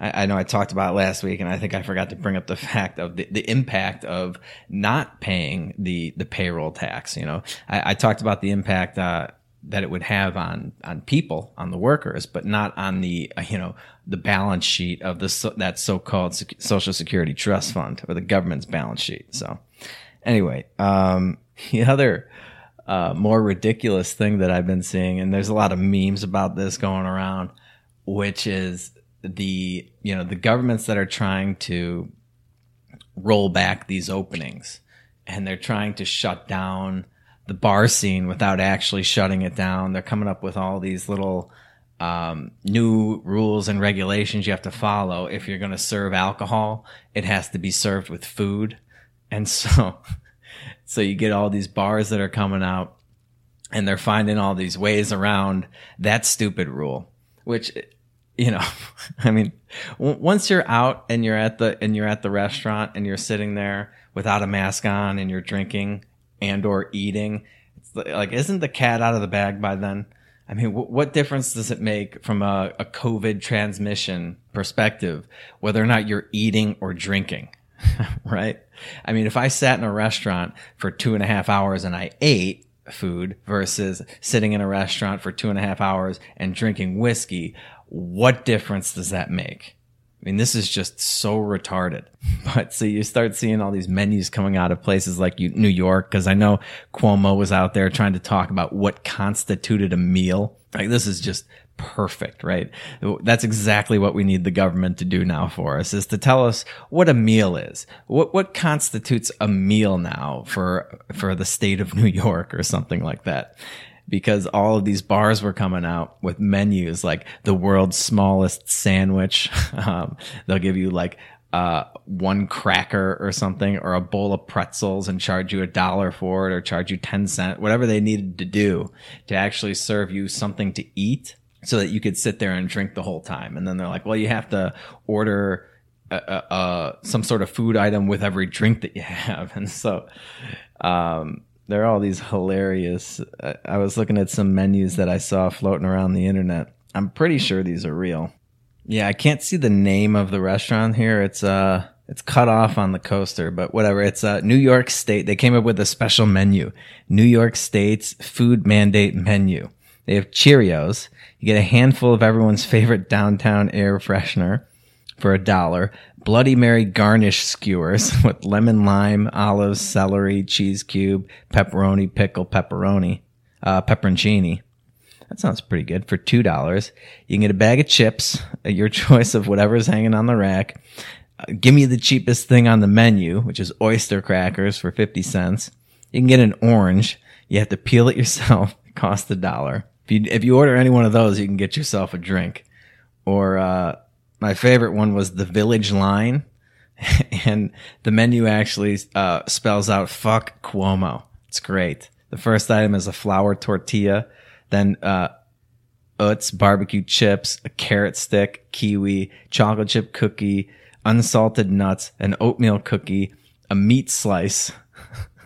I, I, know I talked about last week, and I think I forgot to bring up the fact of the, the impact of not paying the the payroll tax. You know, I, I talked about the impact uh, that it would have on on people, on the workers, but not on the uh, you know the balance sheet of the so, that so called Social Security Trust Fund or the government's balance sheet. So, anyway, um, the other. Uh, more ridiculous thing that I've been seeing, and there's a lot of memes about this going around which is the you know the governments that are trying to roll back these openings and they're trying to shut down the bar scene without actually shutting it down. They're coming up with all these little um, new rules and regulations you have to follow. If you're going to serve alcohol, it has to be served with food. And so, so you get all these bars that are coming out and they're finding all these ways around that stupid rule, which, you know, I mean, w- once you're out and you're at the, and you're at the restaurant and you're sitting there without a mask on and you're drinking and or eating, it's like, isn't the cat out of the bag by then? I mean, w- what difference does it make from a, a COVID transmission perspective, whether or not you're eating or drinking? right? I mean, if I sat in a restaurant for two and a half hours and I ate food versus sitting in a restaurant for two and a half hours and drinking whiskey, what difference does that make? I mean, this is just so retarded. But so you start seeing all these menus coming out of places like New York, because I know Cuomo was out there trying to talk about what constituted a meal. Like this is just perfect, right? That's exactly what we need the government to do now for us is to tell us what a meal is. What what constitutes a meal now for for the state of New York or something like that because all of these bars were coming out with menus like the world's smallest sandwich. Um, they'll give you like uh, one cracker or something or a bowl of pretzels and charge you a dollar for it or charge you 10 cent, whatever they needed to do to actually serve you something to eat so that you could sit there and drink the whole time. And then they're like, well, you have to order uh, some sort of food item with every drink that you have. And so, um, there are all these hilarious. I, I was looking at some menus that I saw floating around the internet. I'm pretty sure these are real. Yeah, I can't see the name of the restaurant here. It's uh it's cut off on the coaster, but whatever. It's uh New York State. They came up with a special menu. New York State's food mandate menu. They have Cheerios. You get a handful of everyone's favorite downtown air freshener for a dollar. Bloody Mary garnish skewers with lemon, lime, olives, celery, cheese cube, pepperoni, pickle, pepperoni, uh, pepperoncini. That sounds pretty good for two dollars. You can get a bag of chips, your choice of whatever's hanging on the rack. Uh, give me the cheapest thing on the menu, which is oyster crackers for fifty cents. You can get an orange. You have to peel it yourself. It costs a dollar. If you if you order any one of those, you can get yourself a drink. Or uh, my favorite one was the Village Line, and the menu actually uh, spells out "fuck Cuomo." It's great. The first item is a flour tortilla, then uh, Utz barbecue chips, a carrot stick, kiwi, chocolate chip cookie, unsalted nuts, an oatmeal cookie, a meat slice,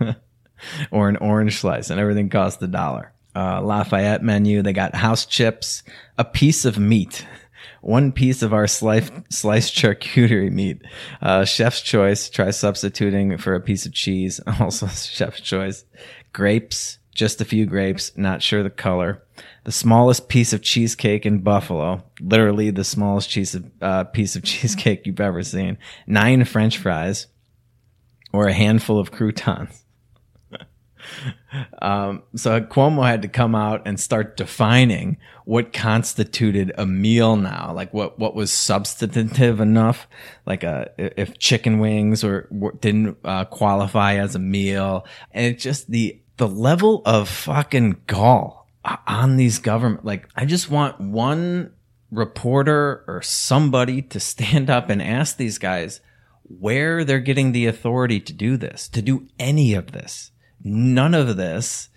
or an orange slice, and everything costs a dollar uh, Lafayette menu. They got house chips, a piece of meat, one piece of our sliced, sliced charcuterie meat. Uh, chef's choice. Try substituting for a piece of cheese. Also chef's choice. Grapes, just a few grapes. Not sure the color. The smallest piece of cheesecake in Buffalo. Literally the smallest cheese of, uh, piece of cheesecake you've ever seen. Nine French fries, or a handful of croutons. Um, so Cuomo had to come out and start defining what constituted a meal now, like what, what was substantive enough, like a, uh, if chicken wings or didn't uh, qualify as a meal. And it's just the, the level of fucking gall on these government, like I just want one reporter or somebody to stand up and ask these guys where they're getting the authority to do this, to do any of this None of this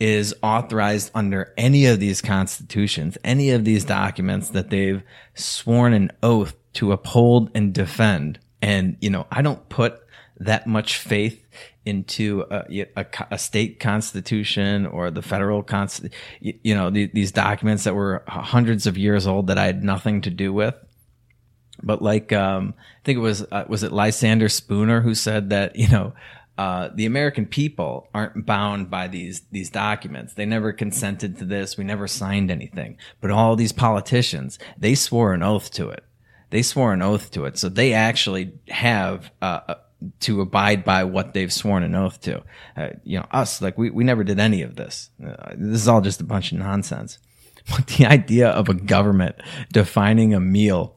is authorized under any of these constitutions, any of these documents that they've sworn an oath to uphold and defend. And, you know, I don't put that much faith into a, a, a state constitution or the federal constitution, you know, the, these documents that were hundreds of years old that I had nothing to do with. But like, um, I think it was, uh, was it Lysander Spooner who said that, you know, uh, the American people aren't bound by these these documents. They never consented to this. We never signed anything. But all these politicians, they swore an oath to it. They swore an oath to it. So they actually have uh, uh to abide by what they've sworn an oath to. Uh, you know, us like we we never did any of this. Uh, this is all just a bunch of nonsense. But the idea of a government defining a meal,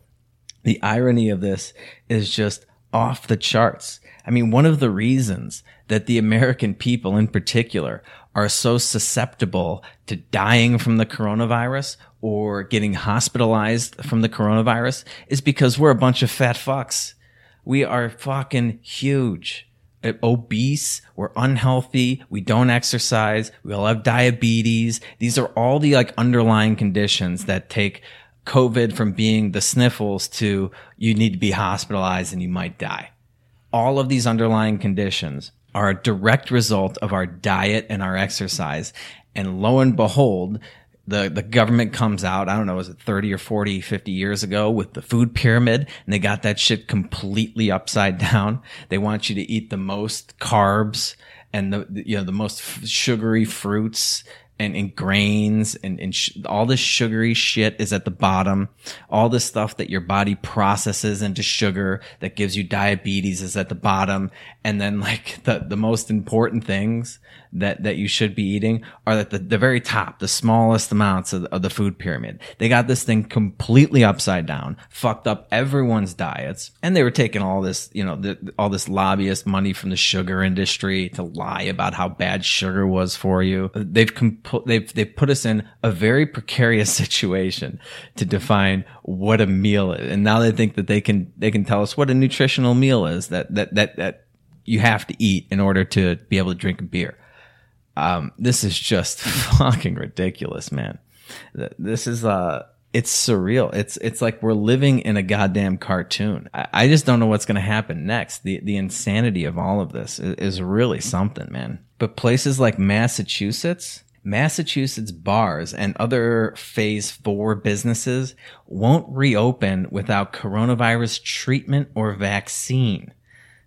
the irony of this is just off the charts. I mean, one of the reasons that the American people in particular are so susceptible to dying from the coronavirus or getting hospitalized from the coronavirus is because we're a bunch of fat fucks. We are fucking huge. Uh, obese, we're unhealthy, we don't exercise, we all have diabetes. These are all the like underlying conditions that take COVID from being the sniffles to you need to be hospitalized and you might die. All of these underlying conditions are a direct result of our diet and our exercise. And lo and behold, the, the government comes out, I don't know, was it 30 or 40, 50 years ago with the food pyramid and they got that shit completely upside down. They want you to eat the most carbs and the, you know, the most sugary fruits and, and grains and, and sh- all this sugary shit is at the bottom. All this stuff that your body processes into sugar that gives you diabetes is at the bottom. And then like the, the most important things that, that you should be eating are at the, the very top, the smallest amounts of, of the food pyramid. They got this thing completely upside down, fucked up everyone's diets. And they were taking all this, you know, the, all this lobbyist money from the sugar industry to lie about how bad sugar was for you. They've, comp- they've, they've put us in a very precarious situation to define what a meal is. And now they think that they can, they can tell us what a nutritional meal is that, that, that, that you have to eat in order to be able to drink a beer. Um, this is just fucking ridiculous, man. This is, uh, it's surreal. It's, it's like we're living in a goddamn cartoon. I, I just don't know what's going to happen next. The, the insanity of all of this is, is really something, man. But places like Massachusetts, Massachusetts bars and other phase four businesses won't reopen without coronavirus treatment or vaccine.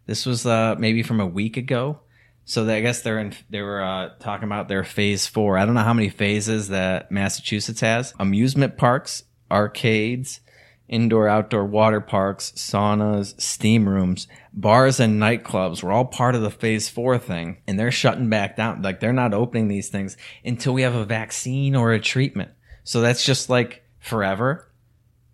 This was, uh, maybe from a week ago. So they, I guess they're in. They were uh, talking about their phase four. I don't know how many phases that Massachusetts has. Amusement parks, arcades, indoor outdoor water parks, saunas, steam rooms, bars, and nightclubs were all part of the phase four thing, and they're shutting back down. Like they're not opening these things until we have a vaccine or a treatment. So that's just like forever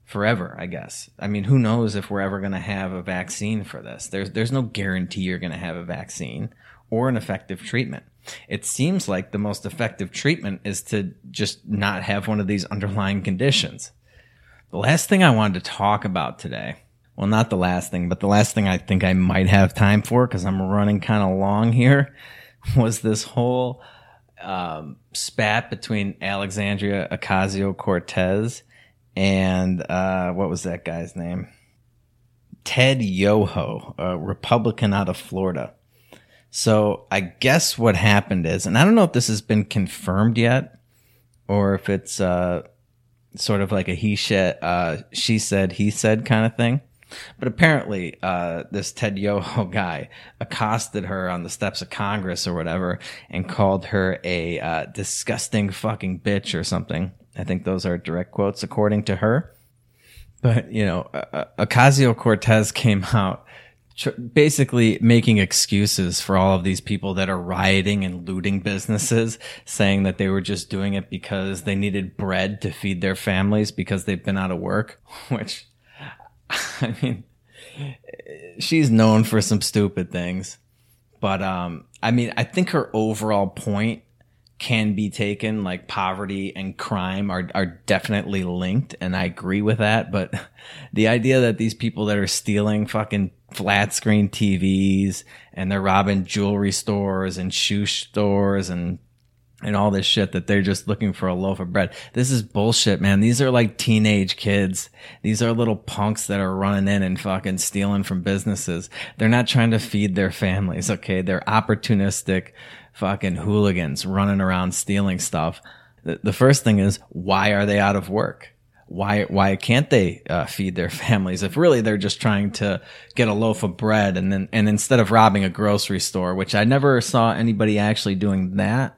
forever, I guess. I mean, who knows if we're ever going to have a vaccine for this? There's there's no guarantee you're going to have a vaccine or an effective treatment. It seems like the most effective treatment is to just not have one of these underlying conditions. The last thing I wanted to talk about today, well, not the last thing, but the last thing I think I might have time for because I'm running kind of long here, was this whole um, spat between Alexandria Ocasio Cortez and uh, what was that guy's name? Ted Yoho, a Republican out of Florida. So I guess what happened is, and I don't know if this has been confirmed yet, or if it's uh, sort of like a he said, uh, she said, he said kind of thing. But apparently, uh, this Ted Yoho guy accosted her on the steps of Congress or whatever and called her a uh, disgusting fucking bitch or something. I think those are direct quotes according to her. But, you know, uh, Ocasio Cortez came out tr- basically making excuses for all of these people that are rioting and looting businesses, saying that they were just doing it because they needed bread to feed their families because they've been out of work, which, I mean, she's known for some stupid things. But, um, I mean, I think her overall point can be taken like poverty and crime are are definitely linked and I agree with that but the idea that these people that are stealing fucking flat screen TVs and they're robbing jewelry stores and shoe stores and and all this shit that they're just looking for a loaf of bread. This is bullshit, man. These are like teenage kids. These are little punks that are running in and fucking stealing from businesses. They're not trying to feed their families, okay? They're opportunistic fucking hooligans running around stealing stuff. The, the first thing is, why are they out of work? why why can't they uh, feed their families if really they're just trying to get a loaf of bread and then and instead of robbing a grocery store which i never saw anybody actually doing that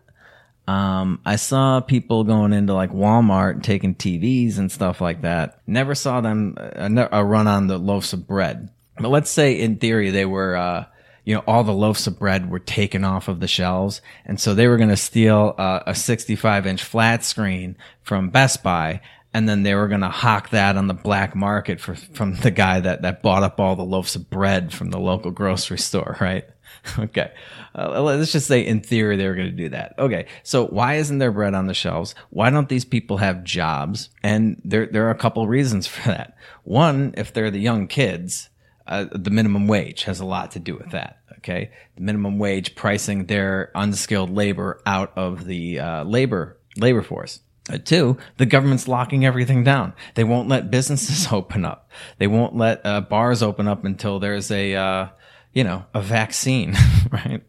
um, i saw people going into like walmart and taking tvs and stuff like that never saw them uh, a run on the loaves of bread but let's say in theory they were uh, you know, all the loaves of bread were taken off of the shelves. And so they were going to steal uh, a 65 inch flat screen from Best Buy. And then they were going to hawk that on the black market for, from the guy that, that bought up all the loaves of bread from the local grocery store, right? okay. Uh, let's just say in theory they were going to do that. Okay. So why isn't there bread on the shelves? Why don't these people have jobs? And there, there are a couple reasons for that. One, if they're the young kids, uh, the minimum wage has a lot to do with that. Okay. The minimum wage pricing their unskilled labor out of the, uh, labor, labor force. Uh, two, the government's locking everything down. They won't let businesses open up. They won't let uh, bars open up until there's a, uh, you know, a vaccine, right?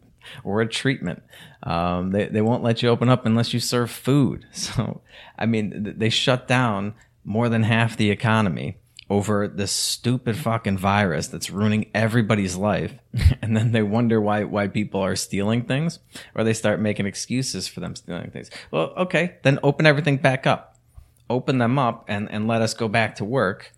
Or a treatment. Um, they, they won't let you open up unless you serve food. So, I mean, they shut down more than half the economy over this stupid fucking virus that's ruining everybody's life and then they wonder why why people are stealing things or they start making excuses for them stealing things. Well okay then open everything back up. Open them up and and let us go back to work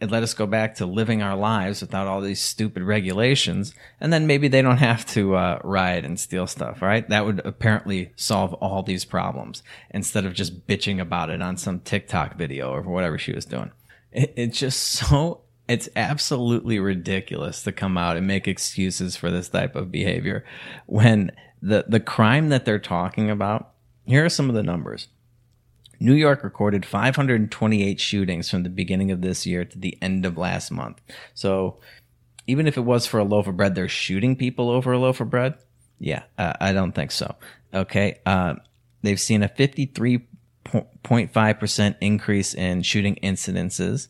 and let us go back to living our lives without all these stupid regulations and then maybe they don't have to uh, riot and steal stuff right? That would apparently solve all these problems instead of just bitching about it on some tiktok video or whatever she was doing it, it's just so it's absolutely ridiculous to come out and make excuses for this type of behavior when the the crime that they're talking about here are some of the numbers New York recorded 528 shootings from the beginning of this year to the end of last month. So, even if it was for a loaf of bread, they're shooting people over a loaf of bread. Yeah, uh, I don't think so. Okay. Uh, they've seen a 53 0.5% increase in shooting incidences,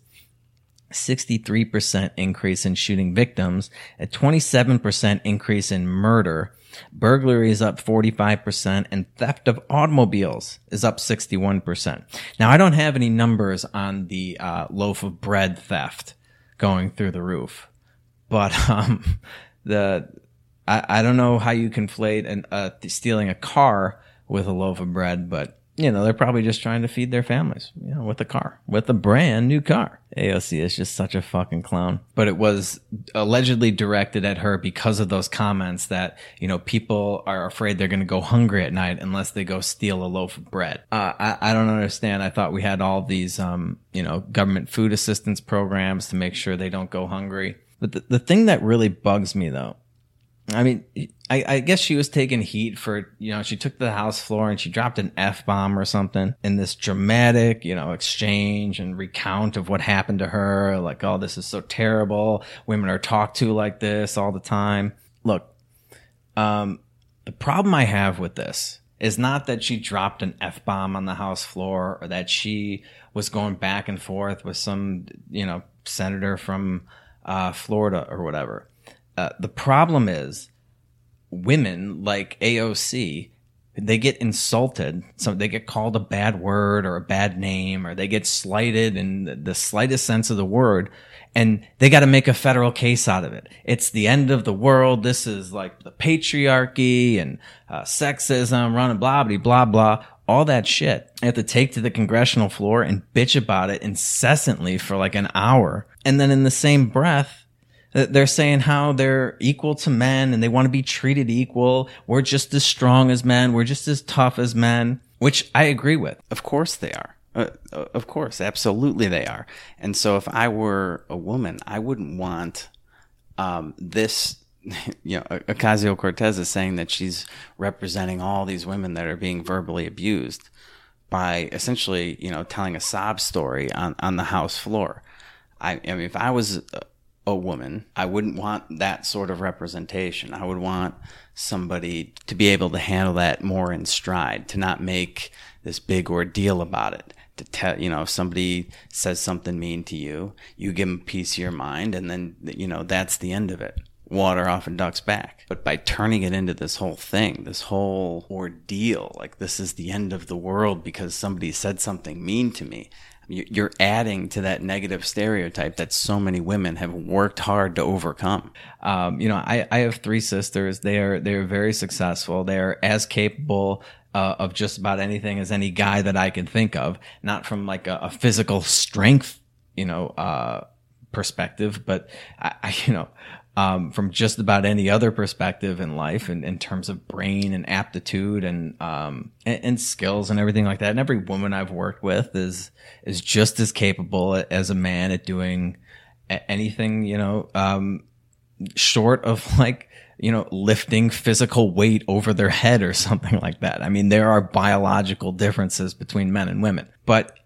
63% increase in shooting victims, a 27% increase in murder. Burglary is up 45% and theft of automobiles is up 61%. Now, I don't have any numbers on the uh, loaf of bread theft going through the roof, but um, the I, I don't know how you conflate an, uh, stealing a car with a loaf of bread, but you know, they're probably just trying to feed their families, you know, with a car, with a brand new car. AOC is just such a fucking clown. But it was allegedly directed at her because of those comments that, you know, people are afraid they're going to go hungry at night unless they go steal a loaf of bread. Uh, I, I don't understand. I thought we had all these, um, you know, government food assistance programs to make sure they don't go hungry. But the, the thing that really bugs me though I mean, I, I, guess she was taking heat for, you know, she took the house floor and she dropped an F bomb or something in this dramatic, you know, exchange and recount of what happened to her. Like, oh, this is so terrible. Women are talked to like this all the time. Look, um, the problem I have with this is not that she dropped an F bomb on the house floor or that she was going back and forth with some, you know, senator from, uh, Florida or whatever uh, the problem is women like AOC, they get insulted. So they get called a bad word or a bad name, or they get slighted in the slightest sense of the word. And they got to make a federal case out of it. It's the end of the world. This is like the patriarchy and uh, sexism, running blah, blah, blah, blah. All that shit. They have to take to the congressional floor and bitch about it incessantly for like an hour. And then in the same breath, they're saying how they're equal to men and they want to be treated equal. We're just as strong as men. We're just as tough as men, which I agree with. Of course they are. Uh, uh of course, absolutely they are. And so if I were a woman, I wouldn't want um, this. You know, Ocasio Cortez is saying that she's representing all these women that are being verbally abused by essentially, you know, telling a sob story on, on the House floor. I, I mean, if I was a woman. I wouldn't want that sort of representation. I would want somebody to be able to handle that more in stride, to not make this big ordeal about it. To tell, you know, if somebody says something mean to you, you give them a piece of your mind, and then, you know, that's the end of it. Water off a duck's back. But by turning it into this whole thing, this whole ordeal, like this is the end of the world because somebody said something mean to me, you're adding to that negative stereotype that so many women have worked hard to overcome. Um, you know, I, I have three sisters. They are they're very successful. They're as capable uh, of just about anything as any guy that I can think of. Not from like a, a physical strength, you know, uh, perspective, but I, I, you know, um, from just about any other perspective in life in, in terms of brain and aptitude and, um, and, and skills and everything like that. And every woman I've worked with is, is just as capable as a man at doing anything, you know, um, short of like, you know, lifting physical weight over their head or something like that. I mean, there are biological differences between men and women, but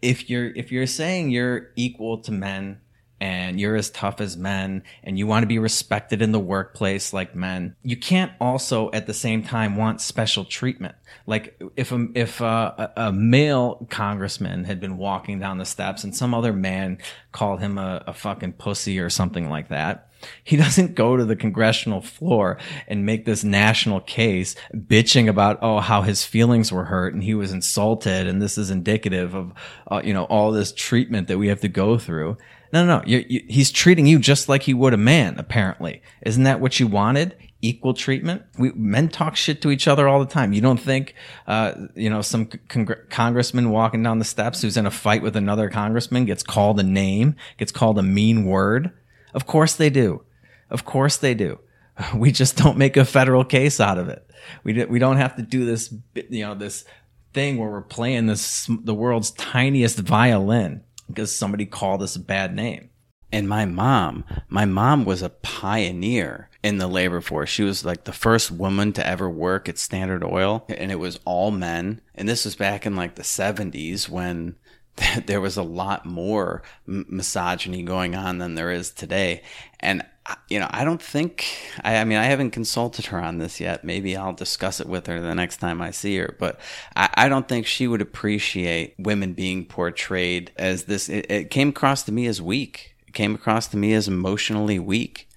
if you're, if you're saying you're equal to men, and you're as tough as men and you want to be respected in the workplace like men, you can't also at the same time want special treatment. Like if a, if a, a male congressman had been walking down the steps and some other man called him a, a fucking pussy or something like that, he doesn't go to the congressional floor and make this national case bitching about, oh, how his feelings were hurt and he was insulted. And this is indicative of, uh, you know, all this treatment that we have to go through. No, no, no. You, you, he's treating you just like he would a man, apparently. Isn't that what you wanted? Equal treatment? We, men talk shit to each other all the time. You don't think, uh, you know, some con- congressman walking down the steps who's in a fight with another congressman gets called a name, gets called a mean word? Of course they do. Of course they do. We just don't make a federal case out of it. We, we don't have to do this, you know, this thing where we're playing this, the world's tiniest violin because somebody called us a bad name. And my mom, my mom was a pioneer in the labor force. She was like the first woman to ever work at Standard Oil, and it was all men. And this was back in like the 70s when there was a lot more misogyny going on than there is today. And you know, I don't think I, I, mean I haven't consulted her on this yet. Maybe I'll discuss it with her the next time I see her. But I, I don't think she would appreciate women being portrayed as this. It, it, came across to me as weak. It came across to me as emotionally weak.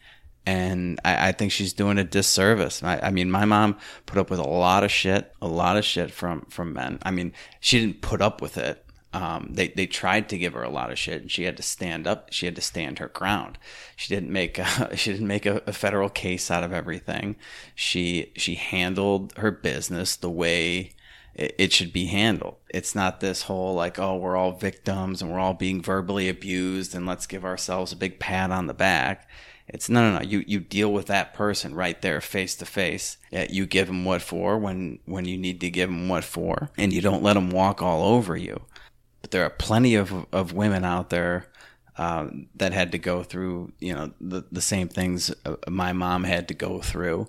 And I, I think she's doing a disservice. I, I mean, my mom put up with a lot of shit, a lot of shit from from men. I mean, she didn't put up with it um, they they tried to give her a lot of shit, and she had to stand up. She had to stand her ground. She didn't make a, she didn't make a, a federal case out of everything. She she handled her business the way it, it should be handled. It's not this whole like oh we're all victims and we're all being verbally abused and let's give ourselves a big pat on the back. It's no, no, no. You you deal with that person right there, face to face. You give them what for when when you need to give them what for, and you don't let them walk all over you there are plenty of of women out there um, that had to go through you know the the same things uh, my mom had to go through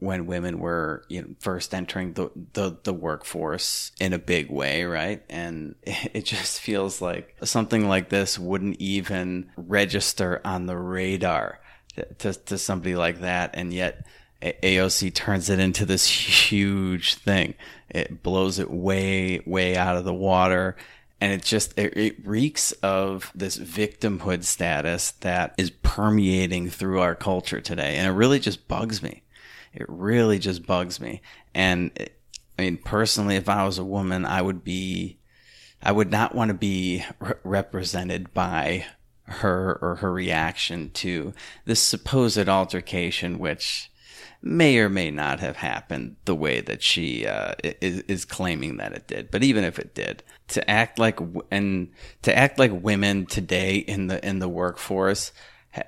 when women were you know first entering the, the the workforce in a big way right? And it just feels like something like this wouldn't even register on the radar to, to somebody like that. And yet AOC turns it into this huge thing. It blows it way, way out of the water and it just it, it, reeks of this victimhood status that is permeating through our culture today. And it really just bugs me. It really just bugs me. And it, i mean personally if i was a woman i would be i would not want to be re- represented by her or her reaction to this supposed altercation which may or may not have happened the way that she uh, is, is claiming that it did. But even if it did, to act like and to act like women today in the in the workforce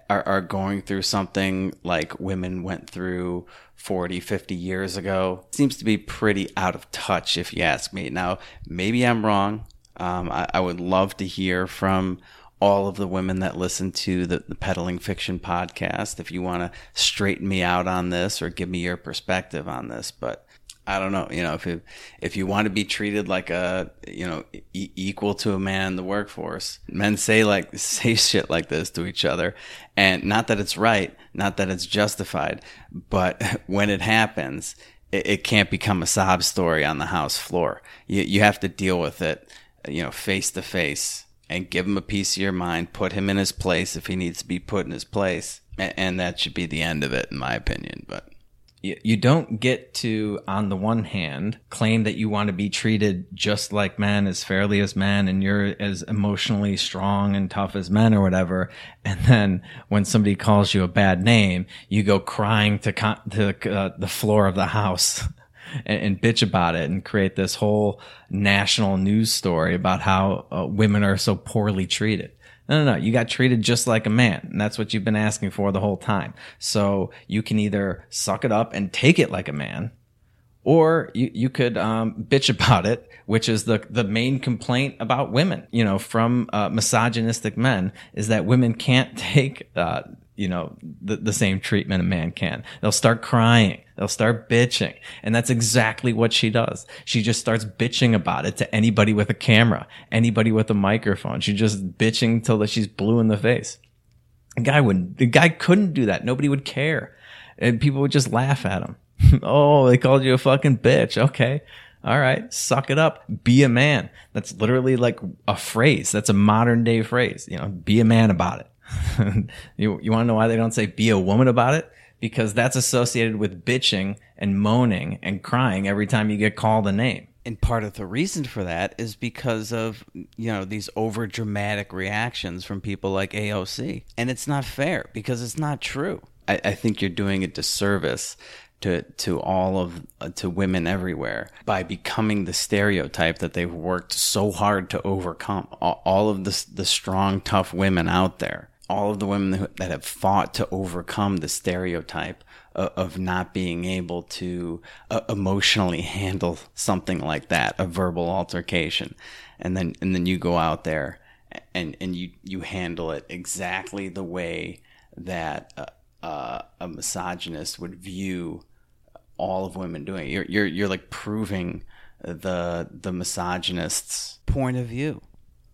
are, are going through something like women went through 40, 50 years ago seems to be pretty out of touch, if you ask me. Now, maybe I'm wrong. Um, I, I would love to hear from all of the women that listen to the, the peddling fiction podcast if you want to straighten me out on this or give me your perspective on this but i don't know you know if you, if you want to be treated like a you know e- equal to a man in the workforce men say like say shit like this to each other. And not that it's right not that it's justified but when it happens it, it can't become a sob story on the house floor. You, you have to deal with it you know face to face and give him a piece of your mind, put him in his place if he needs to be put in his place. And that should be the end of it, in my opinion. But you don't get to, on the one hand, claim that you want to be treated just like men, as fairly as men, and you're as emotionally strong and tough as men or whatever. And then when somebody calls you a bad name, you go crying to, con- to uh, the floor of the house and, and, bitch about it and create this whole national news story about how uh, women are so poorly treated. No, no, no. You got treated just like a man. And that's what you've been asking for the whole time. So you can either suck it up and take it like a man, or you, you could um, bitch about it, which is the the main complaint about women, you know, from uh, misogynistic men, is that women can't take, uh, you know, the, the same treatment a man can. They'll start crying, they'll start bitching, and that's exactly what she does. She just starts bitching about it to anybody with a camera, anybody with a microphone. She's just bitching till she's blue in the face. The guy wouldn't. The guy couldn't do that. Nobody would care, and people would just laugh at him. oh, they called you a fucking bitch. Okay. All right. Suck it up. Be a man. That's literally like a phrase. That's a modern day phrase. You know, be a man about it. you, you want to know why they don't say be a woman about it? Because that's associated with bitching and moaning and crying every time you get called a name. And part of the reason for that is because of, you know, these over dramatic reactions from people like AOC. And it's not fair because it's not true. I, I think you're doing a disservice to to all of uh, to women everywhere by becoming the stereotype that they've worked so hard to overcome. All, all of the the strong, tough women out there, all of the women that have fought to overcome the stereotype of, of not being able to uh, emotionally handle something like that, a verbal altercation, and then and then you go out there and and you you handle it exactly the way that. Uh, uh, a misogynist would view all of women doing it. You're you're you're like proving the the misogynist's point of view.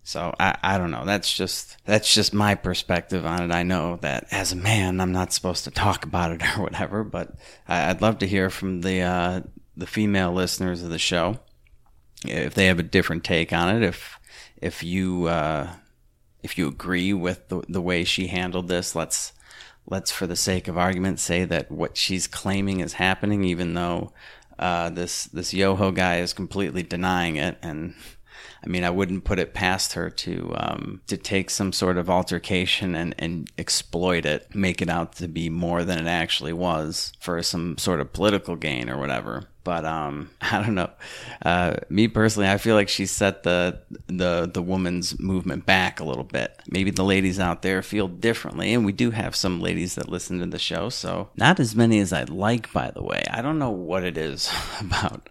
So I, I don't know. That's just that's just my perspective on it. I know that as a man, I'm not supposed to talk about it or whatever, but I, would love to hear from the uh, the female listeners of the show if they have a different take on it. If if you uh, if you agree with the the way she handled this, let's let's, for the sake of argument, say that what she's claiming is happening, even though uh, this this Yoho guy is completely denying it. And I mean, I wouldn't put it past her to um, to take some sort of altercation and, and exploit it, make it out to be more than it actually was for some sort of political gain or whatever. But um, I don't know. Uh, me personally, I feel like she set the the the woman's movement back a little bit. Maybe the ladies out there feel differently, and we do have some ladies that listen to the show. So not as many as I'd like, by the way. I don't know what it is about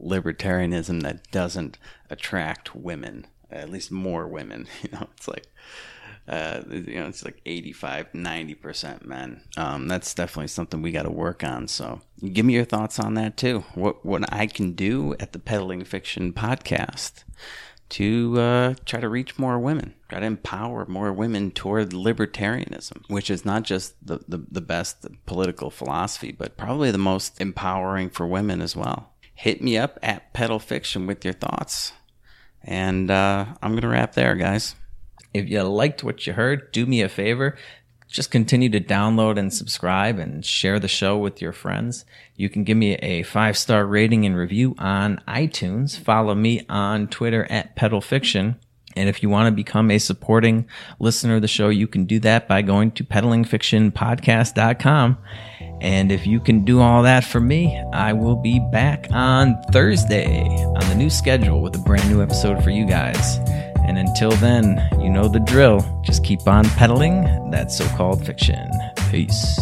libertarianism that doesn't attract women, at least more women. You know, it's like uh, you know, it's like 85, 90% men. Um, that's definitely something we got to work on. So give me your thoughts on that too. What, what I can do at the Peddling Fiction podcast to uh, try to reach more women, try to empower more women toward libertarianism, which is not just the, the, the best political philosophy, but probably the most empowering for women as well. Hit me up at Pedal Fiction with your thoughts. And uh, I'm going to wrap there, guys. If you liked what you heard, do me a favor. Just continue to download and subscribe and share the show with your friends. You can give me a five star rating and review on iTunes. Follow me on Twitter at Pedal Fiction. And if you want to become a supporting listener of the show, you can do that by going to peddlingfictionpodcast.com. And if you can do all that for me, I will be back on Thursday on the new schedule with a brand new episode for you guys. And until then, you know the drill. Just keep on peddling that so called fiction. Peace.